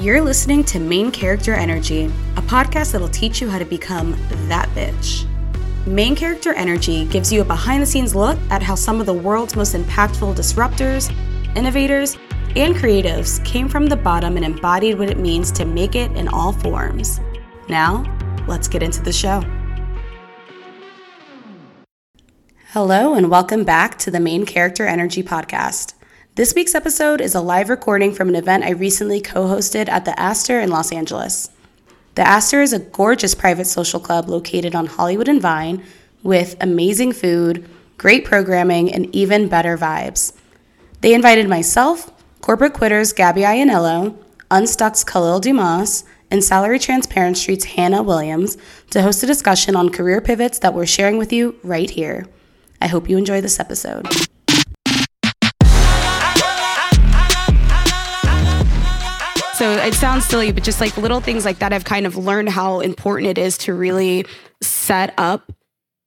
You're listening to Main Character Energy, a podcast that'll teach you how to become that bitch. Main Character Energy gives you a behind the scenes look at how some of the world's most impactful disruptors, innovators, and creatives came from the bottom and embodied what it means to make it in all forms. Now, let's get into the show. Hello, and welcome back to the Main Character Energy Podcast. This week's episode is a live recording from an event I recently co hosted at the Aster in Los Angeles. The Aster is a gorgeous private social club located on Hollywood and Vine with amazing food, great programming, and even better vibes. They invited myself, corporate quitters Gabby Ianniello, Unstuckkd's Kahlil Dumas, and Salary Transparent Street's Hannah Williams to host a discussion on career pivots that we're sharing with you right here. I hope you enjoy this episode. So it sounds silly, but just like little things like that, I've kind of learned how important it is to really set up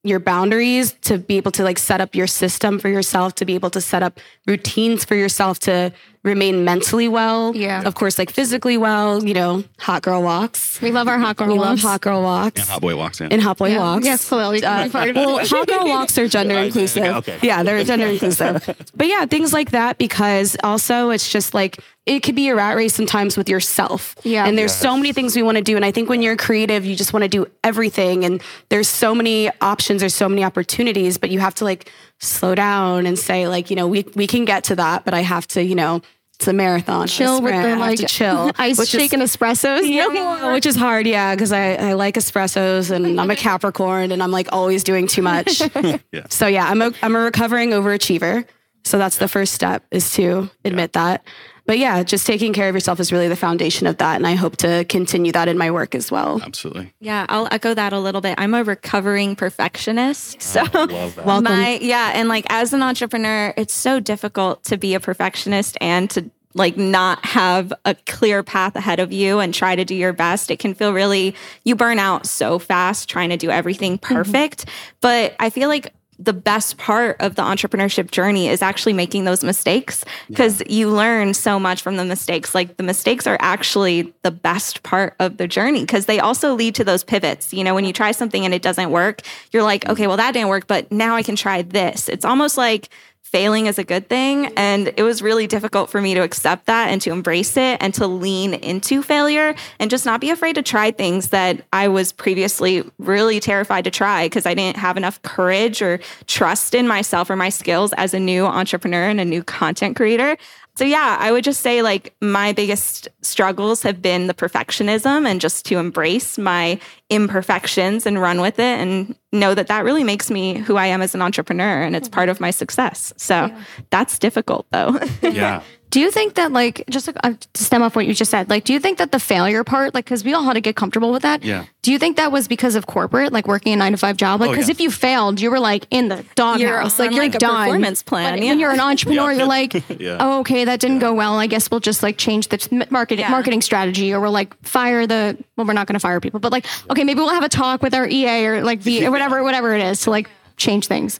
your boundaries, to be able to like set up your system for yourself, to be able to set up routines for yourself to remain mentally well. Yeah. Of course, like physically well, you know, hot girl walks. We love our hot girl We walks. love hot girl walks. And hot boy walks in. And hot boy Yeah. walks. Yes, Kahlil, you can Uh, be part of well, it. hot girl walks are gender inclusive. okay. Yeah, they're gender inclusive. But yeah, things like that because also it's just like it could be a rat race sometimes with yourself. Yeah. And there's so many things we want to do. And I think when you're creative, you just want to do everything. And there's so many options, there's so many opportunities, but you have to like slow down and say, like, you know, we we can get to that, but I have to, you know, it's a marathon. chill with the like to chill. ice which is- shaking espressos. yeah, which is hard, yeah, because I, I like espressos and I'm a Capricorn and I'm like always doing too much. Yeah. So yeah, I'm a I'm a recovering overachiever. So that's the first step is to admit that. But yeah, just taking care of yourself is really the foundation of that, and I hope to continue that in my work as well. Absolutely. Yeah, I'll echo that a little bit. I'm a recovering perfectionist. So Love that. Welcome. my yeah, and like as an entrepreneur, it's so difficult to be a perfectionist and to like not have a clear path ahead of you and try to do your best. It can feel really you burn out so fast trying to do everything mm-hmm. perfect. But I feel like the best part of the entrepreneurship journey is actually making those mistakes because you learn so much from the mistakes. Like the mistakes are actually the best part of the journey because they also lead to those pivots. You know, when you try something and it doesn't work, you're like, mm-hmm. okay, well, that didn't work, but now I can try this. It's almost like failing is a good thing. And it was really difficult for me to accept that and to embrace it and to lean into failure and just not be afraid to try things that I was previously really terrified to try because I didn't have enough courage or trust in myself or my skills as a new entrepreneur and a new content creator. So yeah, I would just say like my biggest struggles have been the perfectionism and just to embrace my imperfections and run with it and know that that really makes me who I am as an entrepreneur and it's mm-hmm. part of my success. So that's difficult though. Yeah. Do you think that like just like, uh, to stem off what you just said, like do you think that the failure part, like because we all had to get comfortable with that? Yeah. Do you think that was because of corporate, like working a nine to five job? Like Oh, because yeah. if you failed, you were like in the doghouse, You're like you're like, a done. performance plan, But yeah. When you're an entrepreneur, Yeah. you're like, Yeah. oh, okay, that didn't go well. I guess we'll just like change the t- marketing Yeah. marketing strategy, or we'll like fire the. Well, we're not going to fire people, but like, okay, maybe we'll have a talk with our EA or like the or whatever, whatever it is to like change things.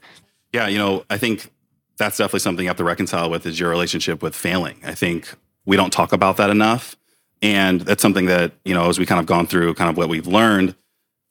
Yeah. You know, I think that's definitely something you have to reconcile with is your relationship with failing. I think we don't talk about that enough. And that's something that, you know, as we kind of gone through kind of what we've learned,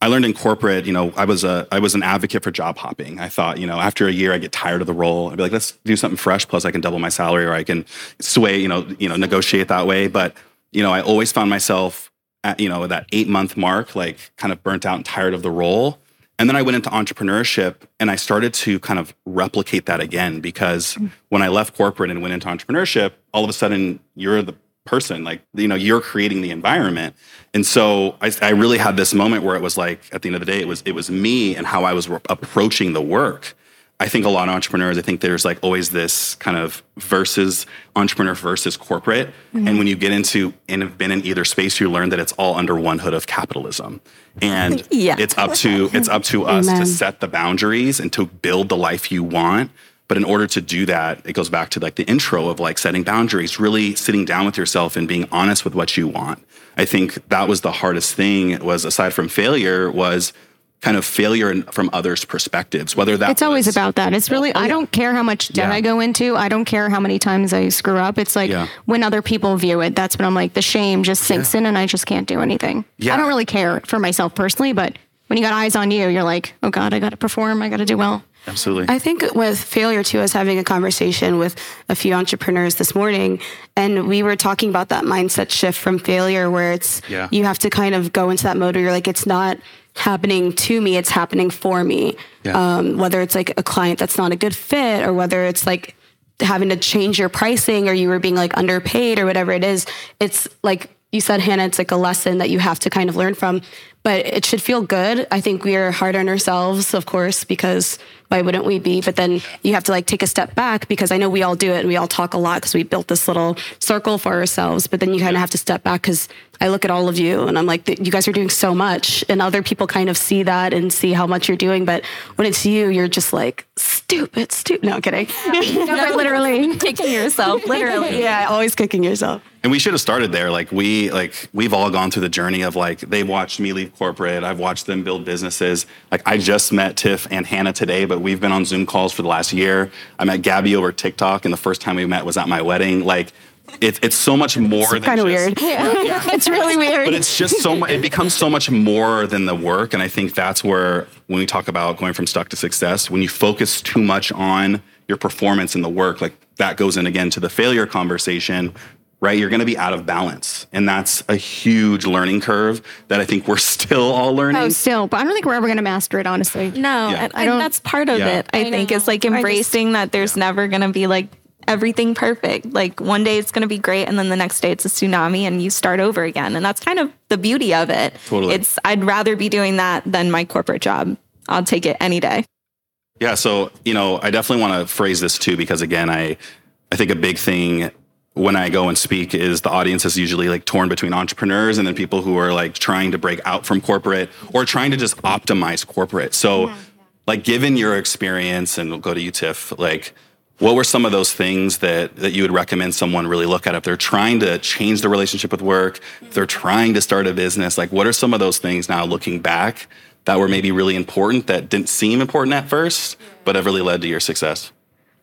I learned in corporate, you know, I was a I was an advocate for job hopping. I thought, you know, after a year I get tired of the role. I'd be like, let's do something fresh, plus I can double my salary or I can sway, you know, you know, negotiate that way. But, you know, I always found myself at, you know, that eight month mark, like kind of burnt out and tired of the role. And then I went into entrepreneurship and I started to kind of replicate that again because mm. when I left corporate and went into entrepreneurship, all of a sudden you're the person, like, you know, you're creating the environment. And so I, I really had this moment where it was like, at the end of the day, it was, it was me and how I was approaching the work. I think a lot of entrepreneurs, I think there's like always this kind of versus entrepreneur versus corporate. Mm-hmm. And when you get into and have been in either space, you learn that it's all under one hood of capitalism. And Yeah. it's up to it's up to us Amen. to set the boundaries and to build the life you want. But in order to do that, it goes back to like the intro of like setting boundaries, really sitting down with yourself and being honest with what you want. I think that was the hardest thing was aside from failure was kind of failure in, from others' perspectives, whether that It's always was- about that. It's really, oh, I don't care how much debt Yeah. I go into. I don't care how many times I screw up. It's like Yeah. when other people view it, that's when I'm like, the shame just sinks in and I just can't do anything. Yeah. I don't really care for myself personally, but when you got eyes on you, you're like, oh God, I got to perform. I got to do well. Absolutely. I think with failure too, I was having a conversation with a few entrepreneurs this morning, and we were talking about that mindset shift from failure, where it's Yeah. you have to kind of go into that mode where you're like, it's not happening to me, it's happening for me. Yeah. Um, whether it's like a client that's not a good fit, or whether it's like having to change your pricing, or you were being like underpaid, or whatever it is, it's like you said, Hannah, it's like a lesson that you have to kind of learn from. But it should feel good. I think we are hard on ourselves, of course, because why wouldn't we be? But then you have to like take a step back because I know we all do it and we all talk a lot because we built this little circle for ourselves. But then you kind of have to step back because I look at all of you and I'm like, you guys are doing so much, and other people kind of see that and see how much you're doing. But when it's you, you're just like stupid, stupid. No I'm kidding. literally. Kicking yourself, literally. yeah, always kicking yourself. And we should have started there. Like we like we've all gone through the journey of like they watched me leave corporate. I've watched them build businesses. Like I just met Tiff and Hannah today, but we've been on Zoom calls for the last year. I met Gabby over TikTok, and the first time we met was at my wedding. Like it's it's so much more than Kind of just- weird. it's really weird. but it's just so much it becomes so much more than the work and i think that's where when we talk about going from stuck to success when you focus too much on your performance in the work like that goes in again to the failure conversation right you're going to be out of balance and that's a huge learning curve that i think we're still all oh, learning oh, still, but I don't think we're ever going to master it, honestly. No, Yeah. and, I don't- and that's part of Yeah. it. I, I think know. is like I just- embracing that there's never going to be like everything perfect. Like one day it's going to be great, and then the next day it's a tsunami, and you start over again. And that's kind of the beauty of it. Totally. It's I'd rather be doing that than my corporate job. I'll take it any day. Yeah, so you know, I definitely want to phrase this too because again, I I think a big thing when I go and speak is the audience is usually like torn between entrepreneurs and then people who are like trying to break out from corporate or trying to just optimize corporate. So like given your experience and we'll go to you Tiff, like what were some of those things that that you would recommend someone really look at if they're trying to change the relationship with work, if they're trying to start a business, like what are some of those things now looking back that were maybe really important that didn't seem important at first, but have really led to your success?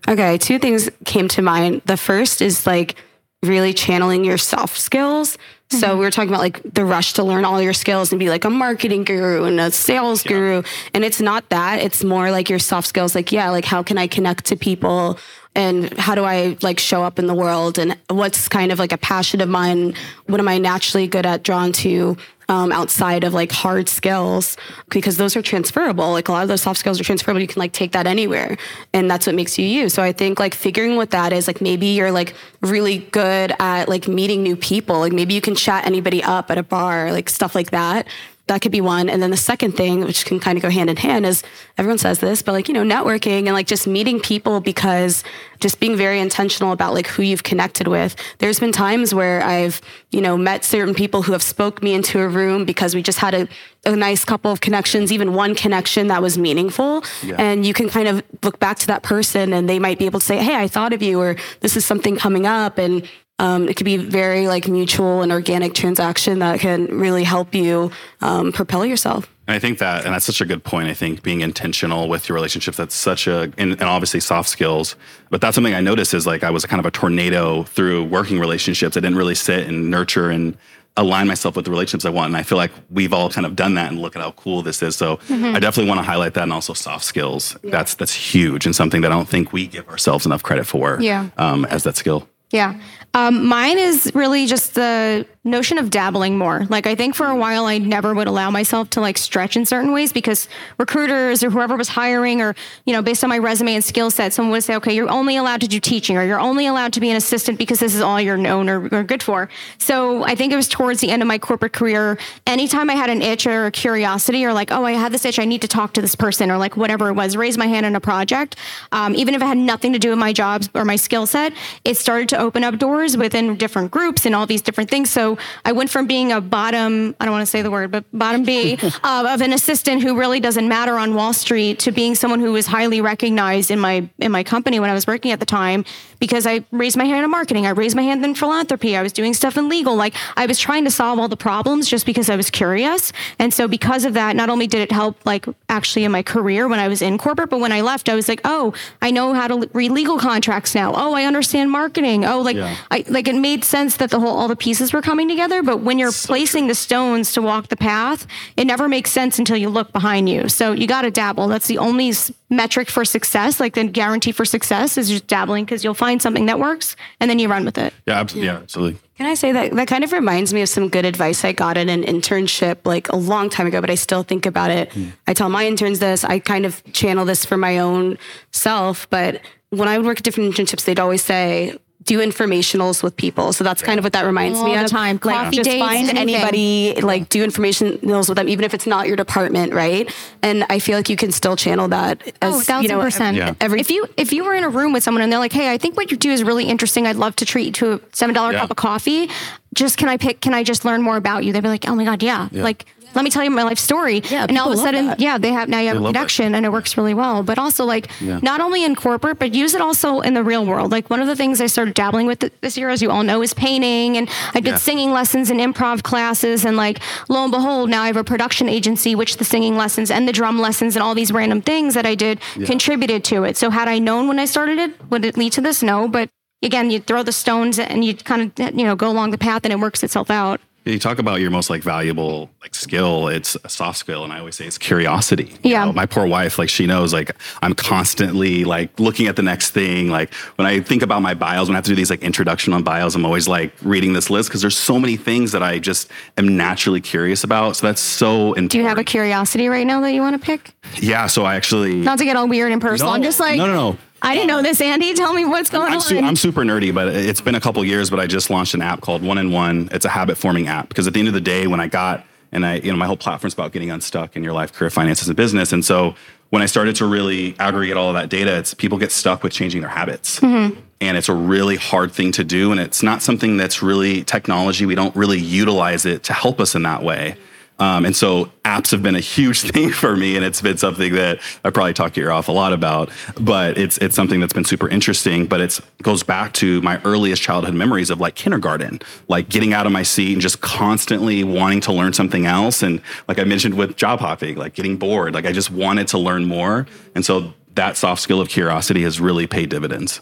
Okay, two things came to mind. The first is like really channeling your soft skills. So we were talking about like the rush to learn all your skills and be like a marketing guru and a sales guru. And it's not that. It's more like your soft skills. Like, yeah, like how can I connect to people? And how do I like show up in the world? And what's kind of like a passion of mine? What am I naturally good at, drawn to? um, outside of like hard skills because those are transferable. Like a lot of those soft skills are transferable. You can like take that anywhere, and that's what makes you you. So I think like figuring what that is. Like maybe you're like really good at like meeting new people. Like maybe you can chat anybody up at a bar, like stuff like that. That could be one. And then the second thing, which can kind of go hand in hand, is everyone says this, but like, you know, networking and like just meeting people because just being very intentional about like who you've connected with. There's been times where I've, you know, met certain people who have spoke me into a room because we just had a, a nice couple of connections, even one connection that was meaningful. Yeah. And you can kind of look back to that person and they might be able to say, Hey, I thought of you, or this is something coming up. And um, it could be very like mutual and organic transaction that can really help you um, propel yourself. And I think that, and that's such a good point. I think being intentional with your relationships, that's such a, and, and obviously soft skills. But that's something I noticed is like I was kind of a tornado through working relationships. I didn't really sit and nurture and align myself with the relationships I want. And I feel like we've all kind of done that and look at how cool this is. So I definitely want to highlight that and also soft skills. That's, that's huge and something that I don't think we give ourselves enough credit for Yeah. um, as that skill. Yeah. Um, mine is really just the notion of dabbling more. Like, I think for a while, I never would allow myself to like stretch in certain ways because recruiters or whoever was hiring, or, you know, based on my resume and skill set, someone would say, okay, you're only allowed to do teaching or you're only allowed to be an assistant because this is all you're known or, or good for. So I think it was towards the end of my corporate career. Anytime I had an itch or a curiosity or like, oh, I had this itch, I need to talk to this person or like whatever it was, raise my hand in a project, um, even if it had nothing to do with my jobs or my skill set, it started to open up doors within different groups and all these different things. So I went from being a bottom, I don't want to say the word, but bottom B uh, of an assistant who really doesn't matter on Wall Street to being someone who was highly recognized in my in my company when I was working at the time because I raised my hand in marketing, I raised my hand in philanthropy, I was doing stuff in legal. Like I was trying to solve all the problems just because I was curious. And so because of that, not only did it help like actually in my career when I was in corporate, but when I left, I was like, oh, I know how to read legal contracts now. Oh, I understand marketing. Oh, like Yeah. I like it made sense that the whole all the pieces were coming together. But when you're placing the stones to walk the path, it never makes sense until you look behind you. So you got to dabble. That's the only metric for success. Like the guarantee for success is just dabbling because you'll find something that works and then you run with it. Yeah, absolutely. Yeah, absolutely. Can I say that that kind of reminds me of some good advice I got in an internship like a long time ago, but I still think about it. Hmm. I tell my interns this, I kind of channel this for my own self, but when I would work at different internships, they'd always say, do informationals with people. So that's kind of what that reminds me All the of. time. Like Coffee just dates, find anything. anybody, like do informationals with them, even if it's not your department, right? And I feel like you can still channel that as Oh, thousand you know, percent. Yeah. every if you if you were in a room with someone and they're like, "Hey, I think what you do is really interesting. I'd love to treat you to a seven dollar Yeah. cup of coffee. Just can I pick? Can I just learn more about you?" They'd be like, "Oh my god, yeah. Like, let me tell you my life story." Yeah, and all of a sudden, that. yeah, they have now you have a love that. connection and it works really well. But also like not only in corporate, but use it also in the real world. Like one of the things I started dabbling with this year, as you all know, is painting, and I did Yeah. singing lessons and improv classes, and like lo and behold, now I have a production agency, which the singing lessons and the drum lessons and all these random things that I did contributed to it. So had I known when I started it, would it lead to this? No, but again, you throw the stones and you kind of you know go along the path, and it works itself out. You talk about your most like valuable like skill. It's a soft skill, and I always say it's curiosity. You Yeah. know, my poor wife, like she knows, like I'm constantly like looking at the next thing. Like when I think about my bios, when I have to do these like introduction on bios, I'm always like reading this list because there's so many things that I just am naturally curious about. So that's so important. Do you have a curiosity right now that you want to pick? yeah. So I actually Not to get all weird and personal. No, I'm just like, no, no, no. I didn't know this, Andy. Tell me what's going I'm, on. I'm super nerdy, but it's been a couple years. But I just launched an app called One in One. It's a habit forming app because at the end of the day, when I got and I, you know, my whole platform's about getting unstuck in your life, career, finances, and business. And so when I started to really aggregate all of that data, it's people get stuck with changing their habits. Mm-hmm. And it's a really hard thing to do. And it's not something that's really technology. We don't really utilize it to help us in that way. Um, and so apps have been a huge thing for me, and it's been something that I probably talk to your off a lot about. But it's it's something that's been super interesting. But it goes back to my earliest childhood memories of like kindergarten, like getting out of my seat and just constantly wanting to learn something else. And like I mentioned with job hopping, like getting bored, like I just wanted to learn more. And so that soft skill of curiosity has really paid dividends.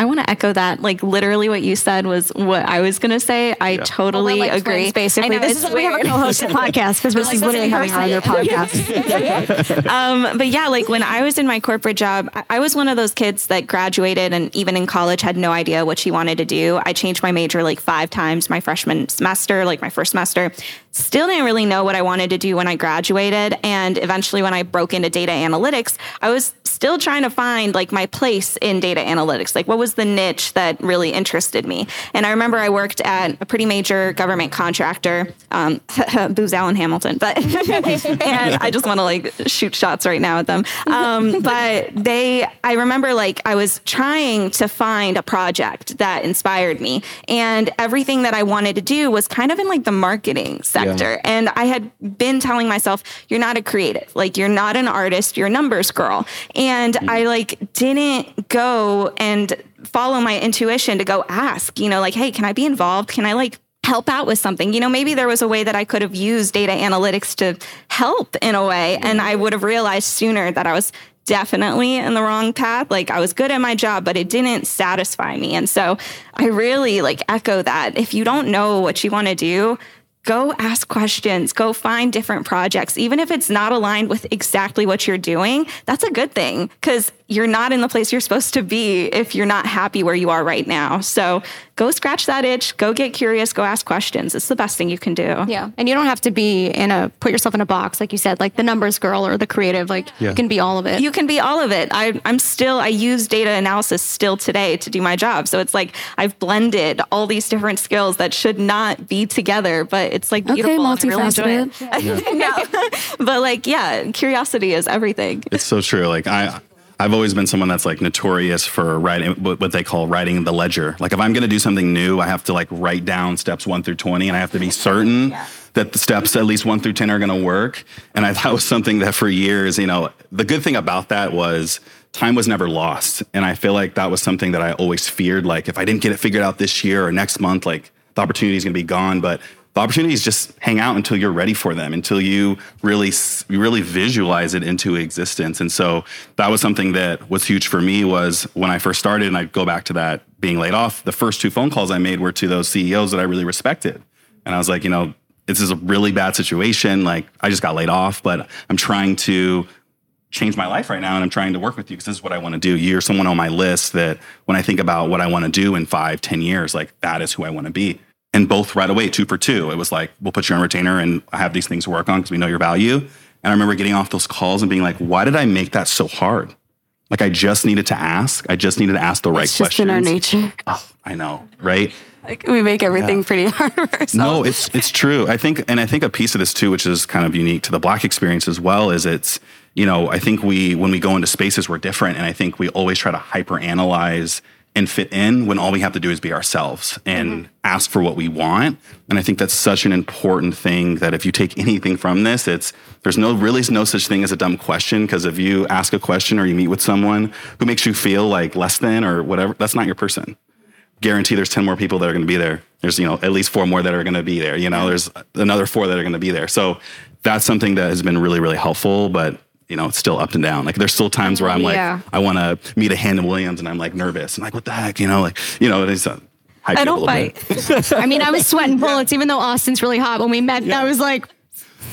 I want to echo that. Like literally, what you said was what I was gonna say. I totally We're like agree. twins, basically. I know, this is why we have a co-hosted podcast because this is literally having our other podcast. um, but yeah, like when I was in my corporate job, I- I was one of those kids that graduated and even in college had no idea what she wanted to do. I changed my major like five times my freshman semester, like my first semester. Still didn't really know what I wanted to do when I graduated. And eventually, when I broke into data analytics, I was still trying to find like my place in data analytics. Like, what was the niche that really interested me? And I remember I worked at a pretty major government contractor, um, Booz Allen Hamilton, but and I just want to like shoot shots right now at them. Um, but they, I remember like I was trying to find a project that inspired me, and everything that I wanted to do was kind of in like the marketing sector. And I had been telling myself, "You're not a creative. Like you're not an artist. You're a numbers girl." And Mm-hmm. I like didn't go and follow my intuition to go ask, you know, like, "Hey, can I be involved? Can I like?" help out with something. You know, maybe there was a way that I could have used data analytics to help in a way, and I would have realized sooner that I was definitely in the wrong path. Like I was good at my job, but it didn't satisfy me. And so I really like echo that. If you don't know what you want to do, go ask questions, go find different projects. Even if it's not aligned with exactly what you're doing, that's a good thing because you're not in the place you're supposed to be if you're not happy where you are right now. So go scratch that itch, go get curious, go ask questions. It's the best thing you can do. Yeah. And you don't have to be in a put yourself in a box, like you said, like the numbers girl or the creative. Like you can be all of it. You can be all of it. I, I'm still, I use data analysis still today to do my job. So it's like I've blended all these different skills that should not be together, but it's like beautiful. and I really enjoy it. no. but like, yeah, curiosity is everything. It's so true. Like I, I've always been someone that's like notorious for writing what they call writing the ledger. Like if I'm going to do something new, I have to like write down steps one through 20 and I have to be certain yeah. that the steps at least one through 10 are going to work. And I, that was something that for years, you know, the good thing about that was time was never lost. And I feel like that was something that I always feared. Like if I didn't get it figured out this year or next month, like the opportunity is going to be gone. But the opportunities just hang out until you're ready for them, until you really, you really visualize it into existence. And so that was something that was huge for me was when I first started, and I go back to that being laid off, the first two phone calls I made were to those CEOs that I really respected. And I was like, you know, this is a really bad situation. Like I just got laid off, but I'm trying to change my life right now and I'm trying to work with you because this is what I want to do. You're someone on my list that when I think about what I want to do in five, ten years, like that is who I want to be and both right away, two for two. It was like, we'll put you on retainer and have these things to work on because we know your value. And I remember getting off those calls and being like, why did I make that so hard? Like I just needed to ask. I just needed to ask the right it's questions. Just in our nature. Oh, I know, right? Like we make everything yeah. pretty hard for ourselves. No, it's it's true. I think, and I think a piece of this too, which is kind of unique to the black experience as well, is it's you know I think we when we go into spaces we're different, and I think we always try to hyper analyze and fit in when all we have to do is be ourselves and mm-hmm. ask for what we want. And I think that's such an important thing that if you take anything from this, it's there's no really no such thing as a dumb question because if you ask a question or you meet with someone who makes you feel like less than or whatever, that's not your person. Guarantee there's 10 more people that are going to be there. There's, you know, at least four more that are going to be there. You know, there's another four that are going to be there. So that's something that has been really, really helpful. But you know, it's still up and down. Like there's still times where I'm like, yeah. I want to meet a Hannah Williams and I'm like nervous. I'm like, what the heck? You know, like, you know, it's uh, I don't bite. I mean, I was sweating bullets, even though Austin's really hot. When we met, yeah. I was like,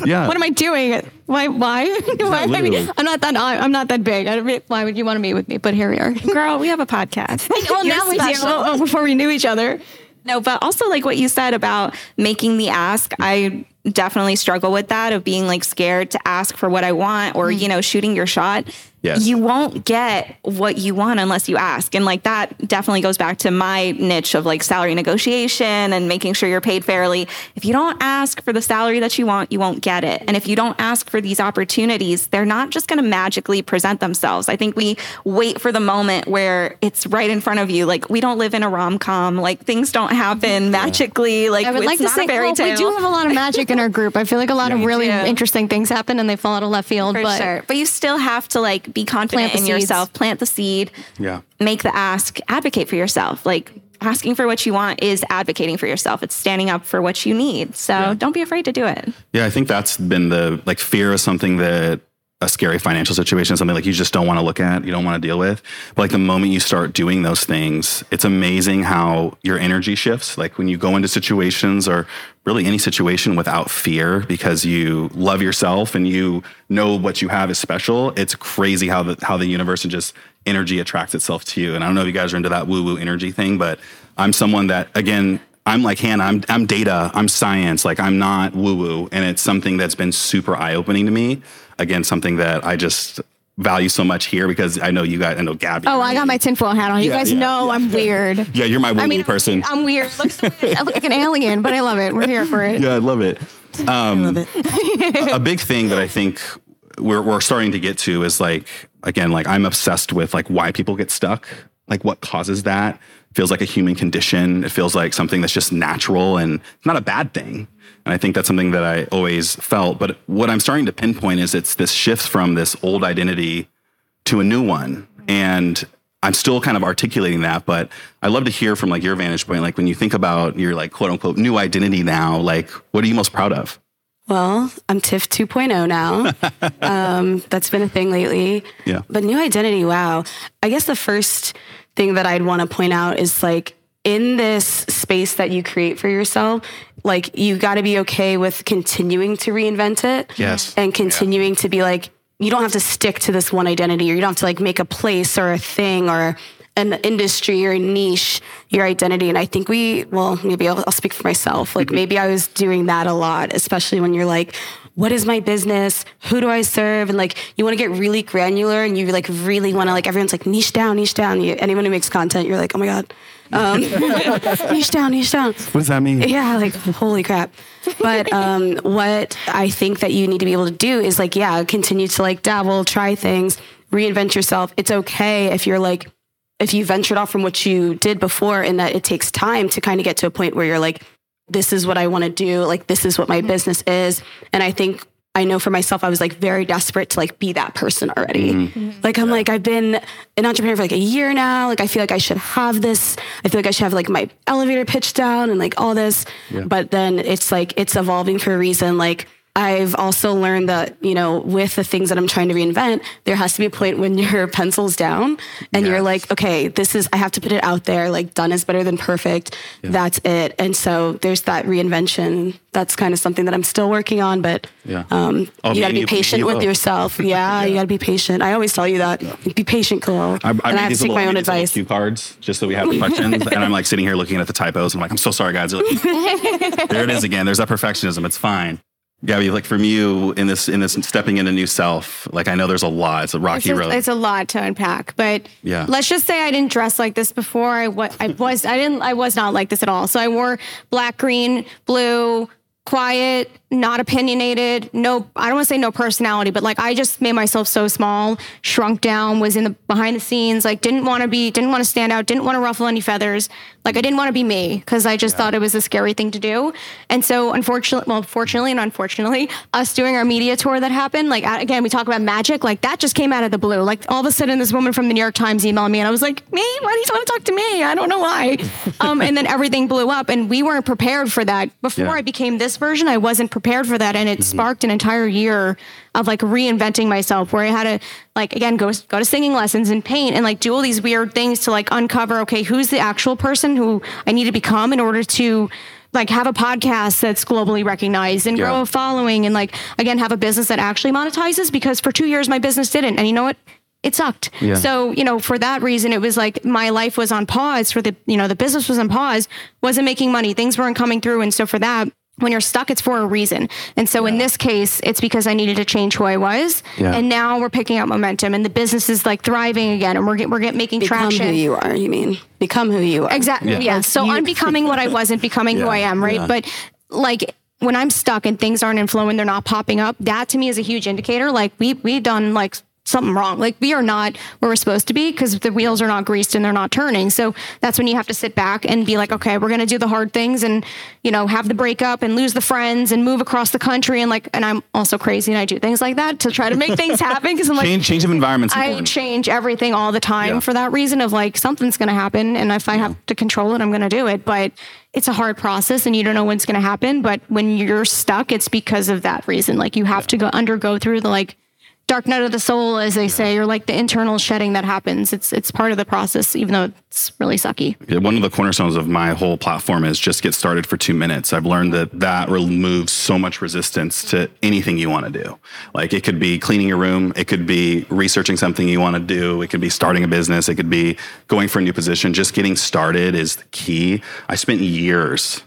yeah. What am I doing? Why? Why? why I mean, I'm not that. I'm not that big. why would you want to meet with me? But here we are, girl. We have a podcast. well, You're now special. we do. Oh, before we knew each other. No, but also like what you said about making the ask. I definitely struggle with that of being like scared to ask for what I want or, mm. you know, shooting your shot. Yes. You won't get what you want unless you ask. And like that definitely goes back to my niche of like salary negotiation and making sure you're paid fairly. If you don't ask for the salary that you want, you won't get it. And if you don't ask for these opportunities, they're not just going to magically present themselves. I think we wait for the moment where it's right in front of you. Like we don't live in a rom com. Like things don't happen magically. Like I would like to say, well, we do have a lot of magic in our group. I feel like a lot yeah, of really interesting things happen and they fall out of left field. For but sure. But you still have to like be confident in yourself, plant the seed, yeah. make the ask, advocate for yourself. Like asking for what you want is advocating for yourself. It's standing up for what you need. So yeah. don't be afraid to do it. Yeah, I think that's been the like fear is something that a scary financial situation, something like you just don't want to look at, you don't want to deal with. But like the moment you start doing those things, it's amazing how your energy shifts. Like when you go into situations or really any situation without fear because you love yourself and you know what you have is special, it's crazy how the how the universe and just energy attracts itself to you. And I don't know if you guys are into that woo-woo energy thing, but I'm someone that again I'm like Hannah, I'm, I'm data, I'm science, like I'm not woo woo. And it's something that's been super eye opening to me. Again, something that I just value so much here because I know you guys, I know Gabby. Oh, I got my tinfoil hat on. You yeah, guys yeah, know yeah. I'm weird. Yeah, you're my weird I mean, person. I'm weird. I look like an alien, but I love it. We're here for it. Yeah, I love it. Um, I love it. a big thing that I think we're, we're starting to get to is like, again, like I'm obsessed with like why people get stuck, like what causes that feels like a human condition. It feels like something that's just natural and not a bad thing. And I think that's something that I always felt. But what I'm starting to pinpoint is it's this shift from this old identity to a new one. And I'm still kind of articulating that, but I'd love to hear from like your vantage point. Like when you think about your like quote unquote new identity now, like what are you most proud of? Well, I'm TIFF 2.0 now. um, that's been a thing lately. Yeah. But new identity, wow. I guess the first thing that I'd want to point out is like in this space that you create for yourself, like you got to be okay with continuing to reinvent it. Yes. And continuing yeah. to be like, you don't have to stick to this one identity or you don't have to like make a place or a thing or an industry or a niche your identity and i think we well maybe i'll, I'll speak for myself like mm-hmm. maybe i was doing that a lot especially when you're like what is my business? Who do I serve? And like, you want to get really granular and you like really want to like, everyone's like niche down, niche down. You, anyone who makes content, you're like, oh my God, um, niche down, niche down. What does that mean? Yeah. Like, holy crap. But, um, what I think that you need to be able to do is like, yeah, continue to like dabble, try things reinvent yourself. It's okay if you're like, if you ventured off from what you did before and that it takes time to kind of get to a point where you're like, this is what I want to do. Like, this is what my business is. And I think I know for myself, I was like very desperate to like be that person already. Mm-hmm. Like, I'm like, I've been an entrepreneur for like a year now. Like, I feel like I should have this. I feel like I should have like my elevator pitch down and like all this. But then it's like, it's evolving for a reason. Like, I've also learned that, you know, with the things that I'm trying to reinvent, there has to be a point when your pencil's down and you're like, okay, this is, I have to put it out there. Like, done is better than perfect. That's it. And so there's that reinvention. That's kind of something that I'm still working on, but Yeah. um, Oh, you got to be patient with yourself. Yeah, you got to be patient. I always tell you that. Be patient, Kahlil. I, I and I have to take little- my own read these little advice. Cue cards just so we have the questions, and I'm like sitting here looking at the typos. I'm like, I'm so sorry, guys. Like, there it is again. There's that perfectionism. It's fine. Gabby, like from you in this in this stepping into new self, like I know there's a lot. It's a rocky It's a, road. it's a lot to unpack, but Yeah. let's just say I didn't dress like this before. I wa- I was I didn't I was not like this at all. So I wore black, green, blue, quiet, not opinionated. No, I don't want to say no personality, but like I just made myself so small, shrunk down, was in the behind the scenes, like didn't want to be, didn't want to stand out, didn't want to ruffle any feathers. Like I didn't want to be me because I just thought it was a scary thing to do. And so unfortunately, well, fortunately and unfortunately, us doing our media tour that happened, like again, we talk about magic, like that just came out of the blue. Like all of a sudden, this woman from the New York Times emailed me, and I was like, me? Why do you want to talk to me? I don't know why. um, and then everything blew up, and we weren't prepared for that. Before Yeah. I became this version, I wasn't prepared for that, and it mm-hmm. sparked an entire year of like reinventing myself, where I had to like again go go to singing lessons and paint and like do all these weird things to like uncover okay, who's the actual person who I need to become in order to like have a podcast that's globally recognized and grow a following and like again have a business that actually monetizes because for two years my business didn't and you know what? It sucked. Yeah. so you know for that reason it was like my life was on pause for the you know the business was on pause wasn't making money things weren't coming through and so for that when you're stuck it's for a reason and so in this case it's because i needed to change who i was Yeah. and now we're picking up momentum and the business is like thriving again and we're get, we're get, making Become traction Become who you are, you mean? Become who you are. Exactly. Yeah. Yeah. So You- I'm becoming what I wasn't becoming who I am, right? Yeah. But like when I'm stuck and things aren't in flow and they're not popping up, that to me is a huge indicator. Like we we've done like something wrong. Like we are not where we're supposed to be because the wheels are not greased and they're not turning. So that's when you have to sit back and be like, okay, we're gonna do the hard things and you know have the breakup and lose the friends and move across the country and like and I'm also crazy and I do things like that to try to make things happen because I'm like change change of environments. I important. change everything all the time Yeah. for that reason of like something's going to happen. And if I have to control it, I'm going to do it. But it's a hard process and you don't know when it's going to happen. But when you're stuck, it's because of that reason. Like you have to go undergo through the like dark night of the soul, as they say, or like the internal shedding that happens. It's, it's part of the process, even though it's really sucky. Yeah, One of the cornerstones of my whole platform is just get started for two minutes. I've learned that that removes so much resistance to anything you want to do. Like it could be cleaning your room, it could be researching something you want to do, it could be starting a business, it could be going for a new position. Just getting started is the key. I spent years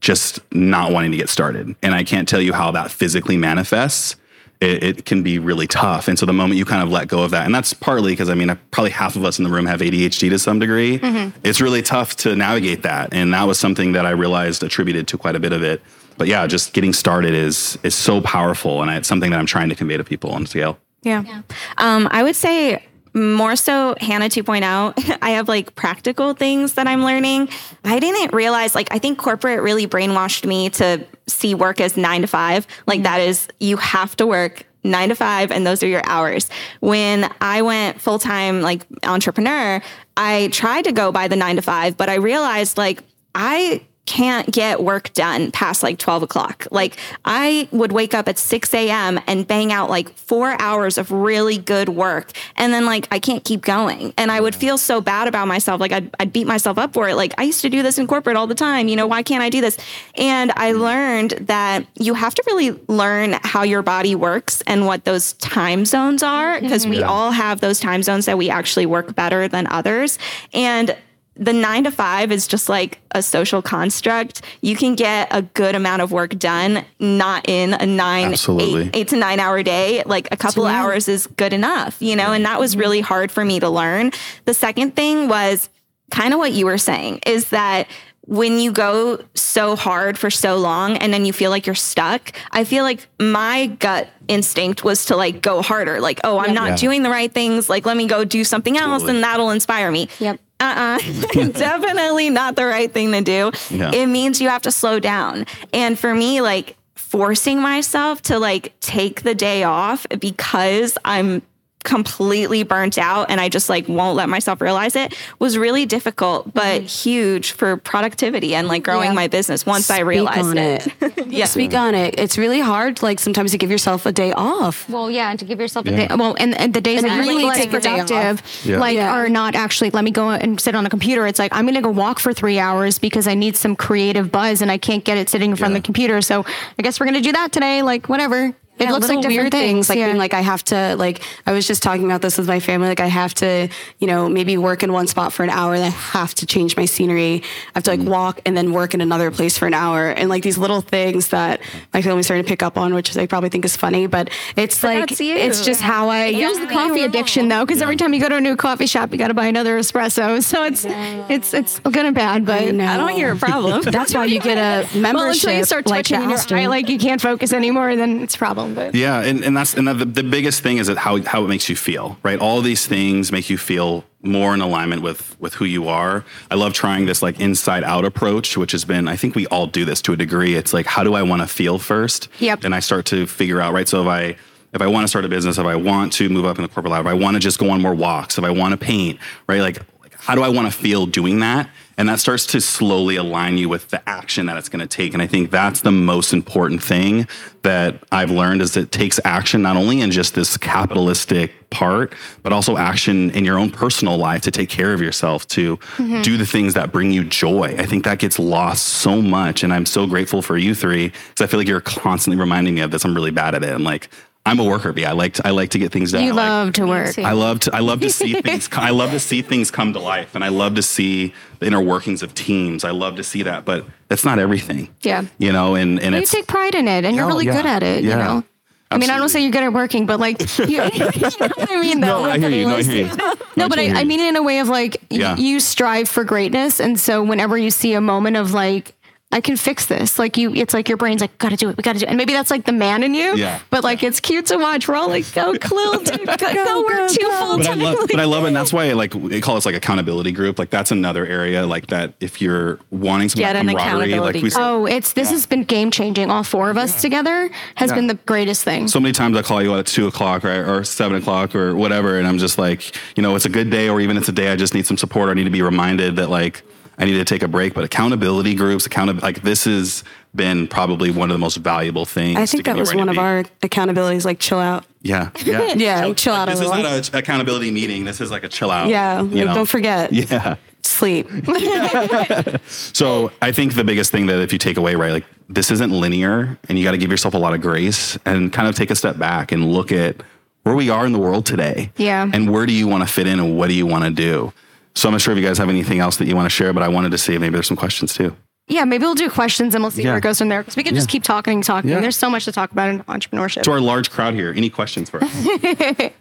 just not wanting to get started, and I can't tell you how that physically manifests it, it can be really tough. And so the moment you kind of let go of that, and that's partly because I mean, probably half of us in the room have ADHD to some degree. It's really tough to navigate that. And that was something that I realized attributed to quite a bit of it. But yeah, just getting started is is so powerful, and it's something that I'm trying to convey to people on scale. Yeah. Um, I would say more so Hannah 2.0. I have like practical things that I'm learning. I didn't realize, like, I think corporate really brainwashed me to see work as nine to five. Like, that is, you have to work nine to five, and those are your hours. When I went full time, like, entrepreneur, I tried to go by the nine to five, but I realized, like, I can't get work done past like 12 o'clock. Like I would wake up at 6 a.m. and bang out like four hours of really good work. And then like I can't keep going. And I would feel so bad about myself. Like I'd, I'd beat myself up for it. Like I used to do this in corporate all the time. You know, why can't I do this? And I hmm. learned that you have to really learn how your body works and what those time zones are because we all have those time zones that we actually work better than others. And the nine to five is just like a social construct. You can get a good amount of work done, not in a nine, Absolutely. eight, eight to nine hour day. Like a couple hours is good enough, you know, and that was really hard for me to learn. The second thing was kind of what you were saying is that when you go so hard for so long and then you feel like you're stuck, I feel like my gut instinct was to like go harder. Like, oh, I'm not Yeah. doing the right things. Like, let me go do something else Totally. and that'll inspire me. Yep. Uh-uh. Definitely not the right thing to do. Yeah. It means you have to slow down. And for me, like forcing myself to like take the day off because I'm completely burnt out and I just like won't let myself realize it was really difficult, but mm-hmm. huge for productivity and like growing Yeah. my business once I Speak realized on it. it. yeah. Speak on it. It's really hard, like sometimes to give yourself a day off. Well, yeah, and to give yourself a day. Well, and, and the days And that really really take a day off. productive, Yeah. like, Yeah. are not actually. Let me go and sit on a computer. It's like I'm going to go walk for three hours because I need some creative buzz, and I can't get it sitting in front Yeah. of the computer. So I guess we're going to do that today. Like whatever. It Yeah, looks like different weird things, like yeah. being like I have to like I was just talking about this with my family like I have to you know maybe work in one spot for an hour and I have to change my scenery I have to Mm. like walk and then work in another place for an hour and like these little things that my family's starting to pick up on which they probably think is funny but it's like it's just how I It was the coffee addiction though, because every time you go to a new coffee shop, you got to buy another espresso. So it's it's it's good and bad, but I know. I don't hear a problem. that's why you get a membership well, until you start like twitching in your eye, like you can't focus anymore, then it's a problem. But Yeah, and, and that's and the, the biggest thing is that how how it makes you feel, right? All these things make you feel more in alignment with with who you are. I love trying this like inside out approach, which has been I think we all do this to a degree. It's like how do I want to feel first? Yep. And I start to figure out, right? So if I if I want to start a business, if I want to move up in the corporate ladder, if I want to just go on more walks, if I want to paint, right? Like, like how do I want to feel doing that? And that starts to slowly align you with the action that it's going to take. And I think that's the most important thing that I've learned is it takes action not only in just this capitalistic part, but also action in your own personal life to take care of yourself, to mm-hmm. do the things that bring you joy. I think that gets lost so much. And I'm so grateful for you three because I feel like you're constantly reminding me of this. I'm really bad at it. I'm like, I'm a worker bee. I like to, I like to get things done. you I like- love to work. I love to I love to see things I love to see things come to life and I love to see the inner workings of teams. I love to see that, but that's not everything. Yeah. You know, and and you it's take pride in it and you're Oh, really yeah. good at it, Yeah. you know? I mean, I don't say you're good at working, but like, you, you know what I mean? No. I hear you. No, I hear you. No, but I, I mean it in a way of like, y- you strive for greatness. And so whenever you see a moment of like, I can fix this. Like you, it's like your brain's like, gotta do it. We gotta do it. And maybe that's like the man in you. Yeah. But like, it's cute to watch. We're all like, go, Kahlil, dude, go, go, work two full but I time. love, but I love it. And that's why, like, they call us like accountability group. Like, that's another area, like that. If you're wanting some Get an camaraderie, like we said, Oh, it's this has been game changing. All four of us together has Yeah. been the greatest thing. so many times I call you at two o'clock right, or seven o'clock or whatever, and I'm just like, you know, it's a good day, or even it's a day I just need some support. I need to be reminded that like I need to take a break. But accountability groups, account like this has been probably one of the most valuable things. I think get that was one of to be. our accountabilities like chill out Yeah, yeah, Yeah, chill out This is not an accountability meeting. This is like a chill out. yeah you know? don't forget Yeah. sleep So I think the biggest thing that if you take away, right, like this isn't linear and you got to give yourself a lot of grace and kind of take a step back and look at where we are in the world today. Yeah. And where do you want to fit in and what do you want to do? So I'm not sure if you guys have anything else that you want to share, but I wanted to see if maybe there's some questions too. Yeah, maybe we'll do questions and we'll see Yeah. where it goes from there. Because we can just keep talking and talking. Yeah. There's so much to talk about in entrepreneurship. To our large crowd here, any questions for us?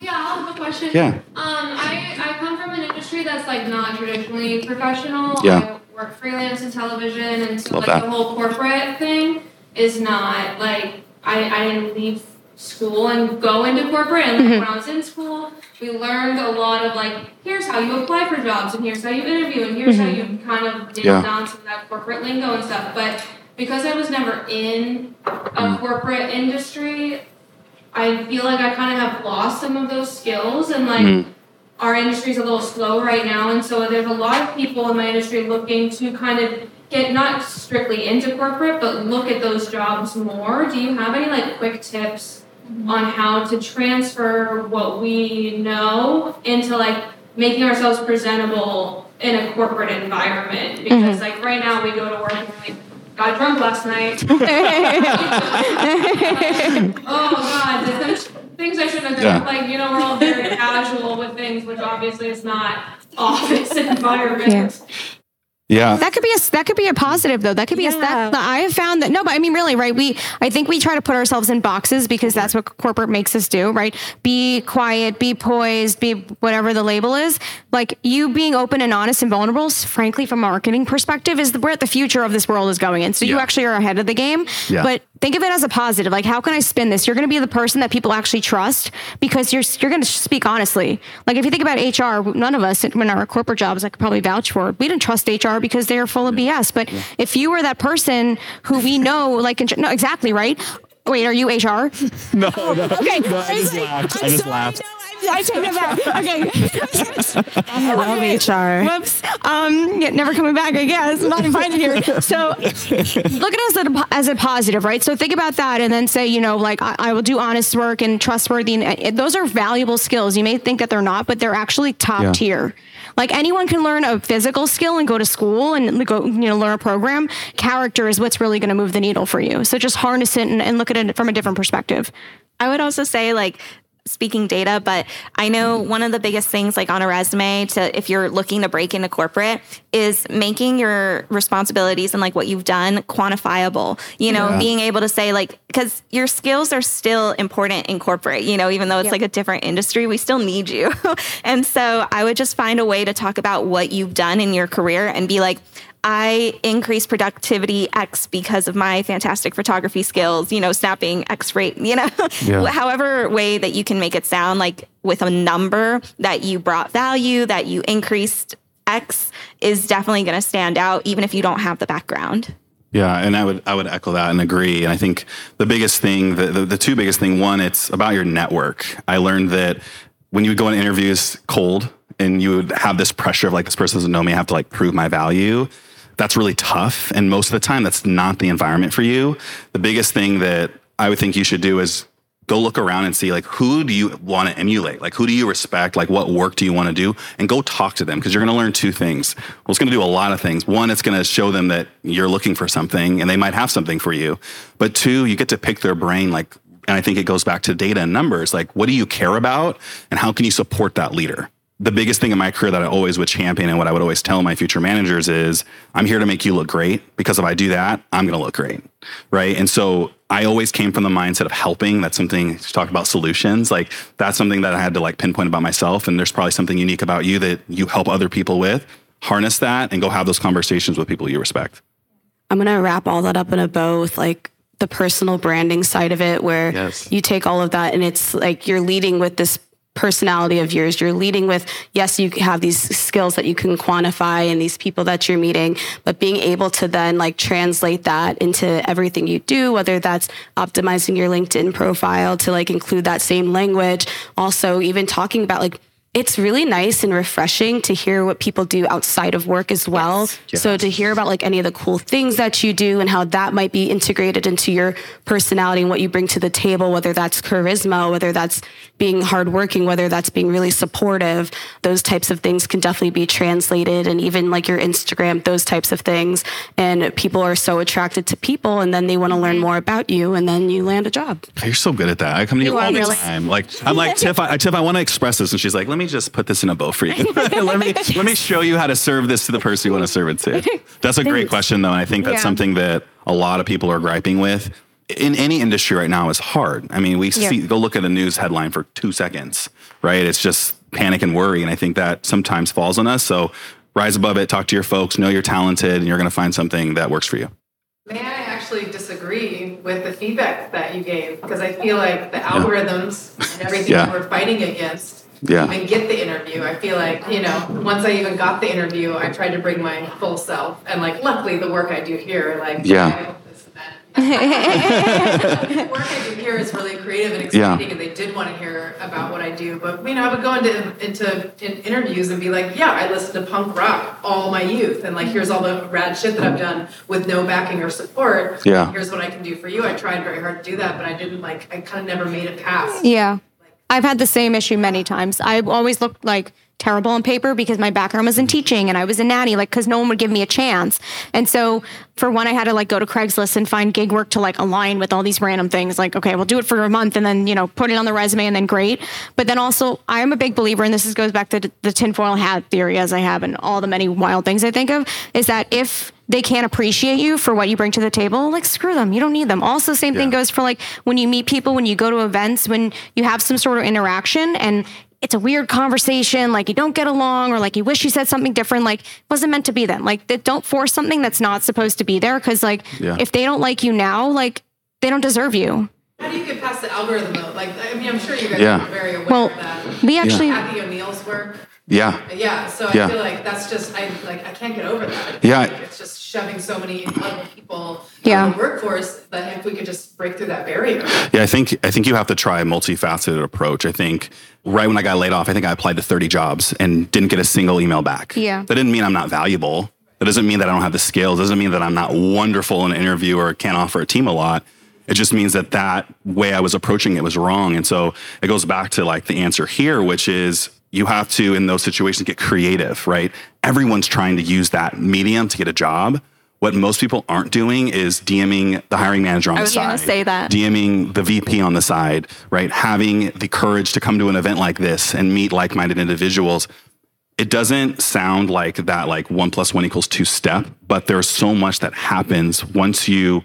Yeah, I'll have a question. Yeah. Um, I, I come from an industry that's like not traditionally professional. Yeah. I work freelance in television, and so Love like that. the whole corporate thing is not like I, I didn't leave school and go into corporate. And like, mm-hmm. when I was in school, we learned a lot of like here's how you apply for jobs, and here's how you interview, and here's how mm-hmm. you kind of nail Yeah. down some of that corporate lingo and stuff. But because I was never in a mm. corporate industry, I feel like I kind of have lost some of those skills and like Mm. our industry is a little slow right now and so there's a lot of people in my industry looking to kind of get not strictly into corporate but look at those jobs more. Do you have any like quick tips on how to transfer what we know into like making ourselves presentable in a corporate environment? Mm-hmm. Because like right now we go to work and we're like got drunk last night. Oh God, there's things I shouldn't have done. Yeah. Like you know, we're all very casual with things, which obviously is not office environment. Yeah. That could be a that could be a positive though. That could be a Yeah. that, I have found that no, but I mean really, right? We I think we try to put ourselves in boxes because that's what corporate makes us do, right? Be quiet, be poised, be whatever the label is. Like you being open and honest and vulnerable, frankly, from a marketing perspective, is the, where the future of this world is going. And so you actually are ahead of the game. Yeah. But think of it as a positive. Like, how can I spin this? You're going to be the person that people actually trust because you're you're going to speak honestly. Like, if you think about HR, none of us in our corporate jobs, I could probably vouch for. We didn't trust HR because they are full of BS. But if you were that person who we know, like, no, exactly right. Wait, are you HR? No, no. Okay, No, I just laughed. I just laughed. I take it back. Okay. I love HR. Whoops. Um, yeah, never coming back, I guess. I'm not invited here. So look at us as a, as a positive, right? So think about that and then say, you know, like I, I will do honest work and trustworthy. And uh, those are valuable skills. You may think that they're not, but they're actually top Yeah. tier. Like anyone can learn a physical skill and go to school and go, you know, learn a program. Character is what's really going to move the needle for you. So just harness it and, and look at it from a different perspective. I would also say like speaking data, but I know one of the biggest things like on a resume to if you're looking to break into corporate is making your responsibilities and like what you've done quantifiable. You know, Yeah. being able to say like because your skills are still important in corporate, you know, even though it's like a different industry, we still need you. and so I would just find a way to talk about what you've done in your career and be like I increased productivity X because of my fantastic photography skills, you know, snapping X rate, you know, Yeah. however way that you can make it sound like with a number that you brought value, that you increased X is definitely going to stand out, even if you don't have the background. Yeah, and I would I would echo that and agree. And I think the biggest thing, the, the, the two biggest thing, one, it's about your network. I learned that when you would go in interviews cold and you would have this pressure of like this person doesn't know me, I have to like prove my value. That's really tough. And most of the time that's not the environment for you. The biggest thing that I would think you should do is go look around and see like who do you want to emulate? Like who do you respect? Like what work do you want to do? And go talk to them because you're going to learn two things. Well it's going to do a lot of things. One it's going to show them that you're looking for something and they might have something for you. But two you get to pick their brain like and i think it goes back to data and numbers. Like what do you care about? And how can you support that leader the biggest thing in my career that I always would champion and what I would always tell my future managers is I'm here to make you look great because if I do that, I'm going to look great. Right. And so I always came from the mindset of helping. That's something you talk about solutions. Like that's something that I had to like pinpoint about myself. And there's probably something unique about you that you help other people with. Harness that and go have those conversations with people you respect. I'm gonna wrap all that up in a bow with like the personal branding side of it, where Yes. you take all of that and it's like you're leading with this personality of yours. You're leading with yes, you have these skills that you can quantify and these people that you're meeting, but being able to then like translate that into everything you do, whether that's optimizing your LinkedIn profile to like include that same language. Also, even talking about like it's really nice and refreshing to hear what people do outside of work as well. So to hear about like any of the cool things that you do and how that might be integrated into your personality and what you bring to the table, whether that's charisma, whether that's being hardworking, whether that's being really supportive, those types of things can definitely be translated and even like your Instagram, those types of things. And people are so attracted to people and then they want to learn mm-hmm. more about you and then you land a job. You're so good at that. I come to you, You all the time. Like I'm like Tiff. I, Tiff, I want to express this, and she's like, "Let me just put this in a bow for you. let me let me show you how to serve this to the person you want to serve it to." That's a great question, though, and I think that's Yeah. something that a lot of people are griping with. In any industry right now is hard. I mean, we see go look at a news headline for two seconds, right? It's just panic and worry, and I think that sometimes falls on us. So rise above it. Talk to your folks. Know you're talented, and you're going to find something that works for you. May I actually disagree with the feedback that you gave? Because I feel like the algorithms and everything Yeah. we're fighting against Yeah. even get the interview. I feel like, you know, once I even got the interview, I tried to bring my full self. And like, luckily, the work I do here, like, Yeah. I hope this and that. the work I do here is really creative and Yeah. exciting, and they did want to hear about what I do. But you know, I would go into into in interviews and be like, "Yeah, I listened to punk rock all my youth, and like, here's all the rad shit that I've done with no backing or support. Yeah. here's what I can do for you." I tried very hard to do that, but I didn't like. I kind of never made it past Yeah. I've had the same issue many times. I always looked like terrible on paper because my background was in teaching and I was a nanny, like because no one would give me a chance. And so for one, I had to like go to Craigslist and find gig work to like align with all these random things. Like, okay, we'll do it for a month and then, you know, put it on the resume and then great. But then also I'm a big believer, and this is, goes back to the tinfoil hat theory as I have and all the many wild things I think of, is that if they can't appreciate you for what you bring to the table, like screw them. You don't need them. Also, same thing goes for like when you meet people, when you go to events, when you have some sort of interaction and it's a weird conversation, like you don't get along or like you wish you said something different, like it wasn't meant to be then. Like th- don't force something that's not supposed to be there because like Yeah. if they don't like you now, like they don't deserve you. How do you get past the algorithm though? Like, I mean, I'm sure you guys Yeah. are very aware Well, of that. we actually Cathy O'Neil's work. Yeah. Yeah, so I Yeah. feel like that's just I like I can't get over that. Yeah. Like, it's just shoving so many incredible people Yeah. in the workforce that if we could just break through that barrier. Yeah, I think I think you have to try a multifaceted approach. I think right when I got laid off, I think I applied to 30 jobs and didn't get a single email back. Yeah. That didn't mean I'm not valuable. That doesn't mean that I don't have the skills. doesn't mean that I'm not wonderful in an interview or can't offer a team a lot. It just means that that way I was approaching it was wrong. And so it goes back to like the answer here, which is you have to, in those situations, get creative, right? Everyone's trying to use that medium to get a job. What most people aren't doing is DMing the hiring manager on I the was side. say that. DMing the VP on the side, right? Having the courage to come to an event like this and meet like-minded individuals. It doesn't sound like that like one plus one equals two step, but there's so much that happens once you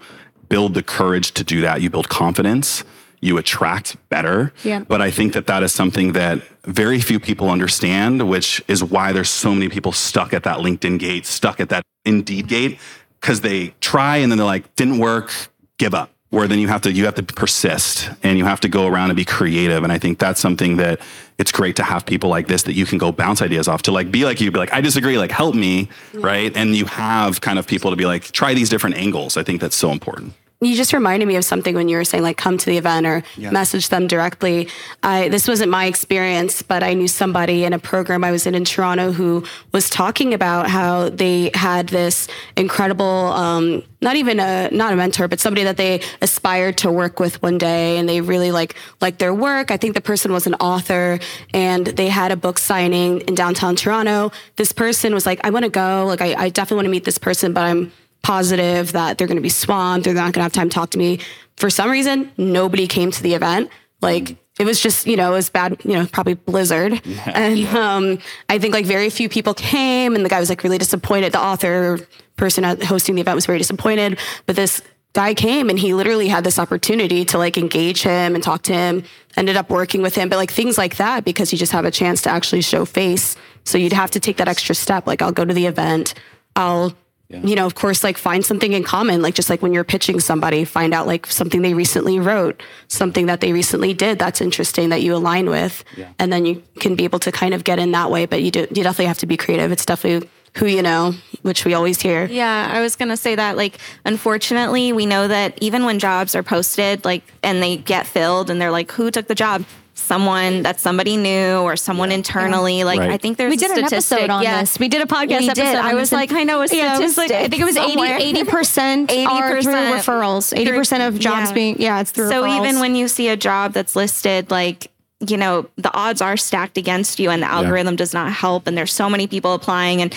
build the courage to do that. You build confidence, you attract better. Yeah. But I think that that is something that very few people understand, which is why there's so many people stuck at that LinkedIn gate, stuck at that Indeed gate, because they try and then they're like, didn't work, give up. Where then you have to you have to persist and you have to go around and be creative. And I think that's something that it's great to have people like this that you can go bounce ideas off to like be like you, be like, I disagree, like help me, right? And you have kind of people to be like, try these different angles. I think that's so important. You just reminded me of something when you were saying like come to the event or message them directly. I this wasn't my experience, but I knew somebody in a program I was in in Toronto who was talking about how they had this incredible um, not even a not a mentor, but somebody that they aspired to work with one day and they really like liked their work. I think the person was an author and they had a book signing in downtown Toronto. This person was like, I want to go, like I, I definitely want to meet this person, but I'm positive that they're going to be swamped. They're not going to have time to talk to me. For some reason, nobody came to the event. Like it was just, you know, it was bad, you know, probably blizzard. And um, I think like very few people came and the guy was like really disappointed. The author person hosting the event was very disappointed. But this guy came and he literally had this opportunity to like engage him and talk to him, ended up working with him. But like things like that, because you just have a chance to actually show face. So you'd have to take that extra step. Like I'll go to the event. I'll you know, of course, like find something in common, like just like when you're pitching somebody, find out like something they recently wrote, something that they recently did that's interesting that you align with, and then you can be able to kind of get in that way. But you do, you definitely have to be creative. It's definitely who you know, which we always hear. Yeah, I was gonna say that. Like, unfortunately, we know that even when jobs are posted, like, and they get filled, and they're like, "Who took the job?" Someone that's somebody new or someone internally. Like, Right. I think there's we did a an statistic. episode on yeah. this. We did a podcast We episode. did. on I was like, I know a Yeah, it was like I think it was 80 percent 80%. referrals. Eighty percent of jobs Yeah. being yeah, it's through So referrals. even when you see a job that's listed, like, you know, the odds are stacked against you and the algorithm does not help. And there's so many people applying and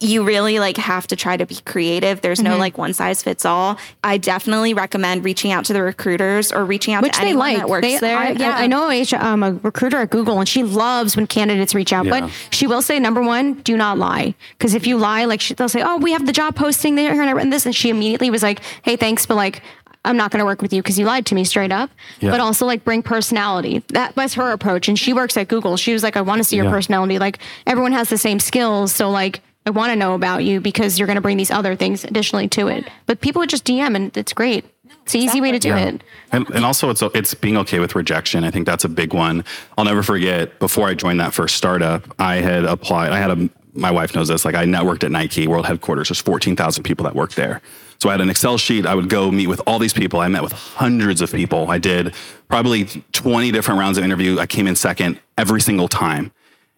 you really like have to try to be creative. There's Mm-hmm. no like one size fits all. I definitely recommend reaching out to the recruiters or reaching out which to they anyone like. that works They- there. I, yeah. I, I know a, H- um, a recruiter at Google, and she loves when candidates reach out. Yeah. But she will say, number one, do not lie, because if you lie, like she, they'll say, "Oh, we have the job posting there and and this," and she immediately was like, "Hey, thanks, but like." I'm not going to work with you because you lied to me straight up. Yeah. But also like bring personality. That was her approach, and she works at Google. She was like, I want to see your Yeah. personality. Like everyone has the same skills, so like I want to know about you because you're going to bring these other things additionally to it. But people would just DM, and it's great. It's an easy way to do it. And, and also, it's it's being okay with rejection. I think that's a big one. I'll never forget. Before I joined that first startup, I had applied. I had a. My wife knows this. Like I networked at Nike World Headquarters. There's 14,000 people that work there. So I had an Excel sheet. I would go meet with all these people. I met with hundreds of people. I did probably 20 different rounds of interview. I came in second every single time.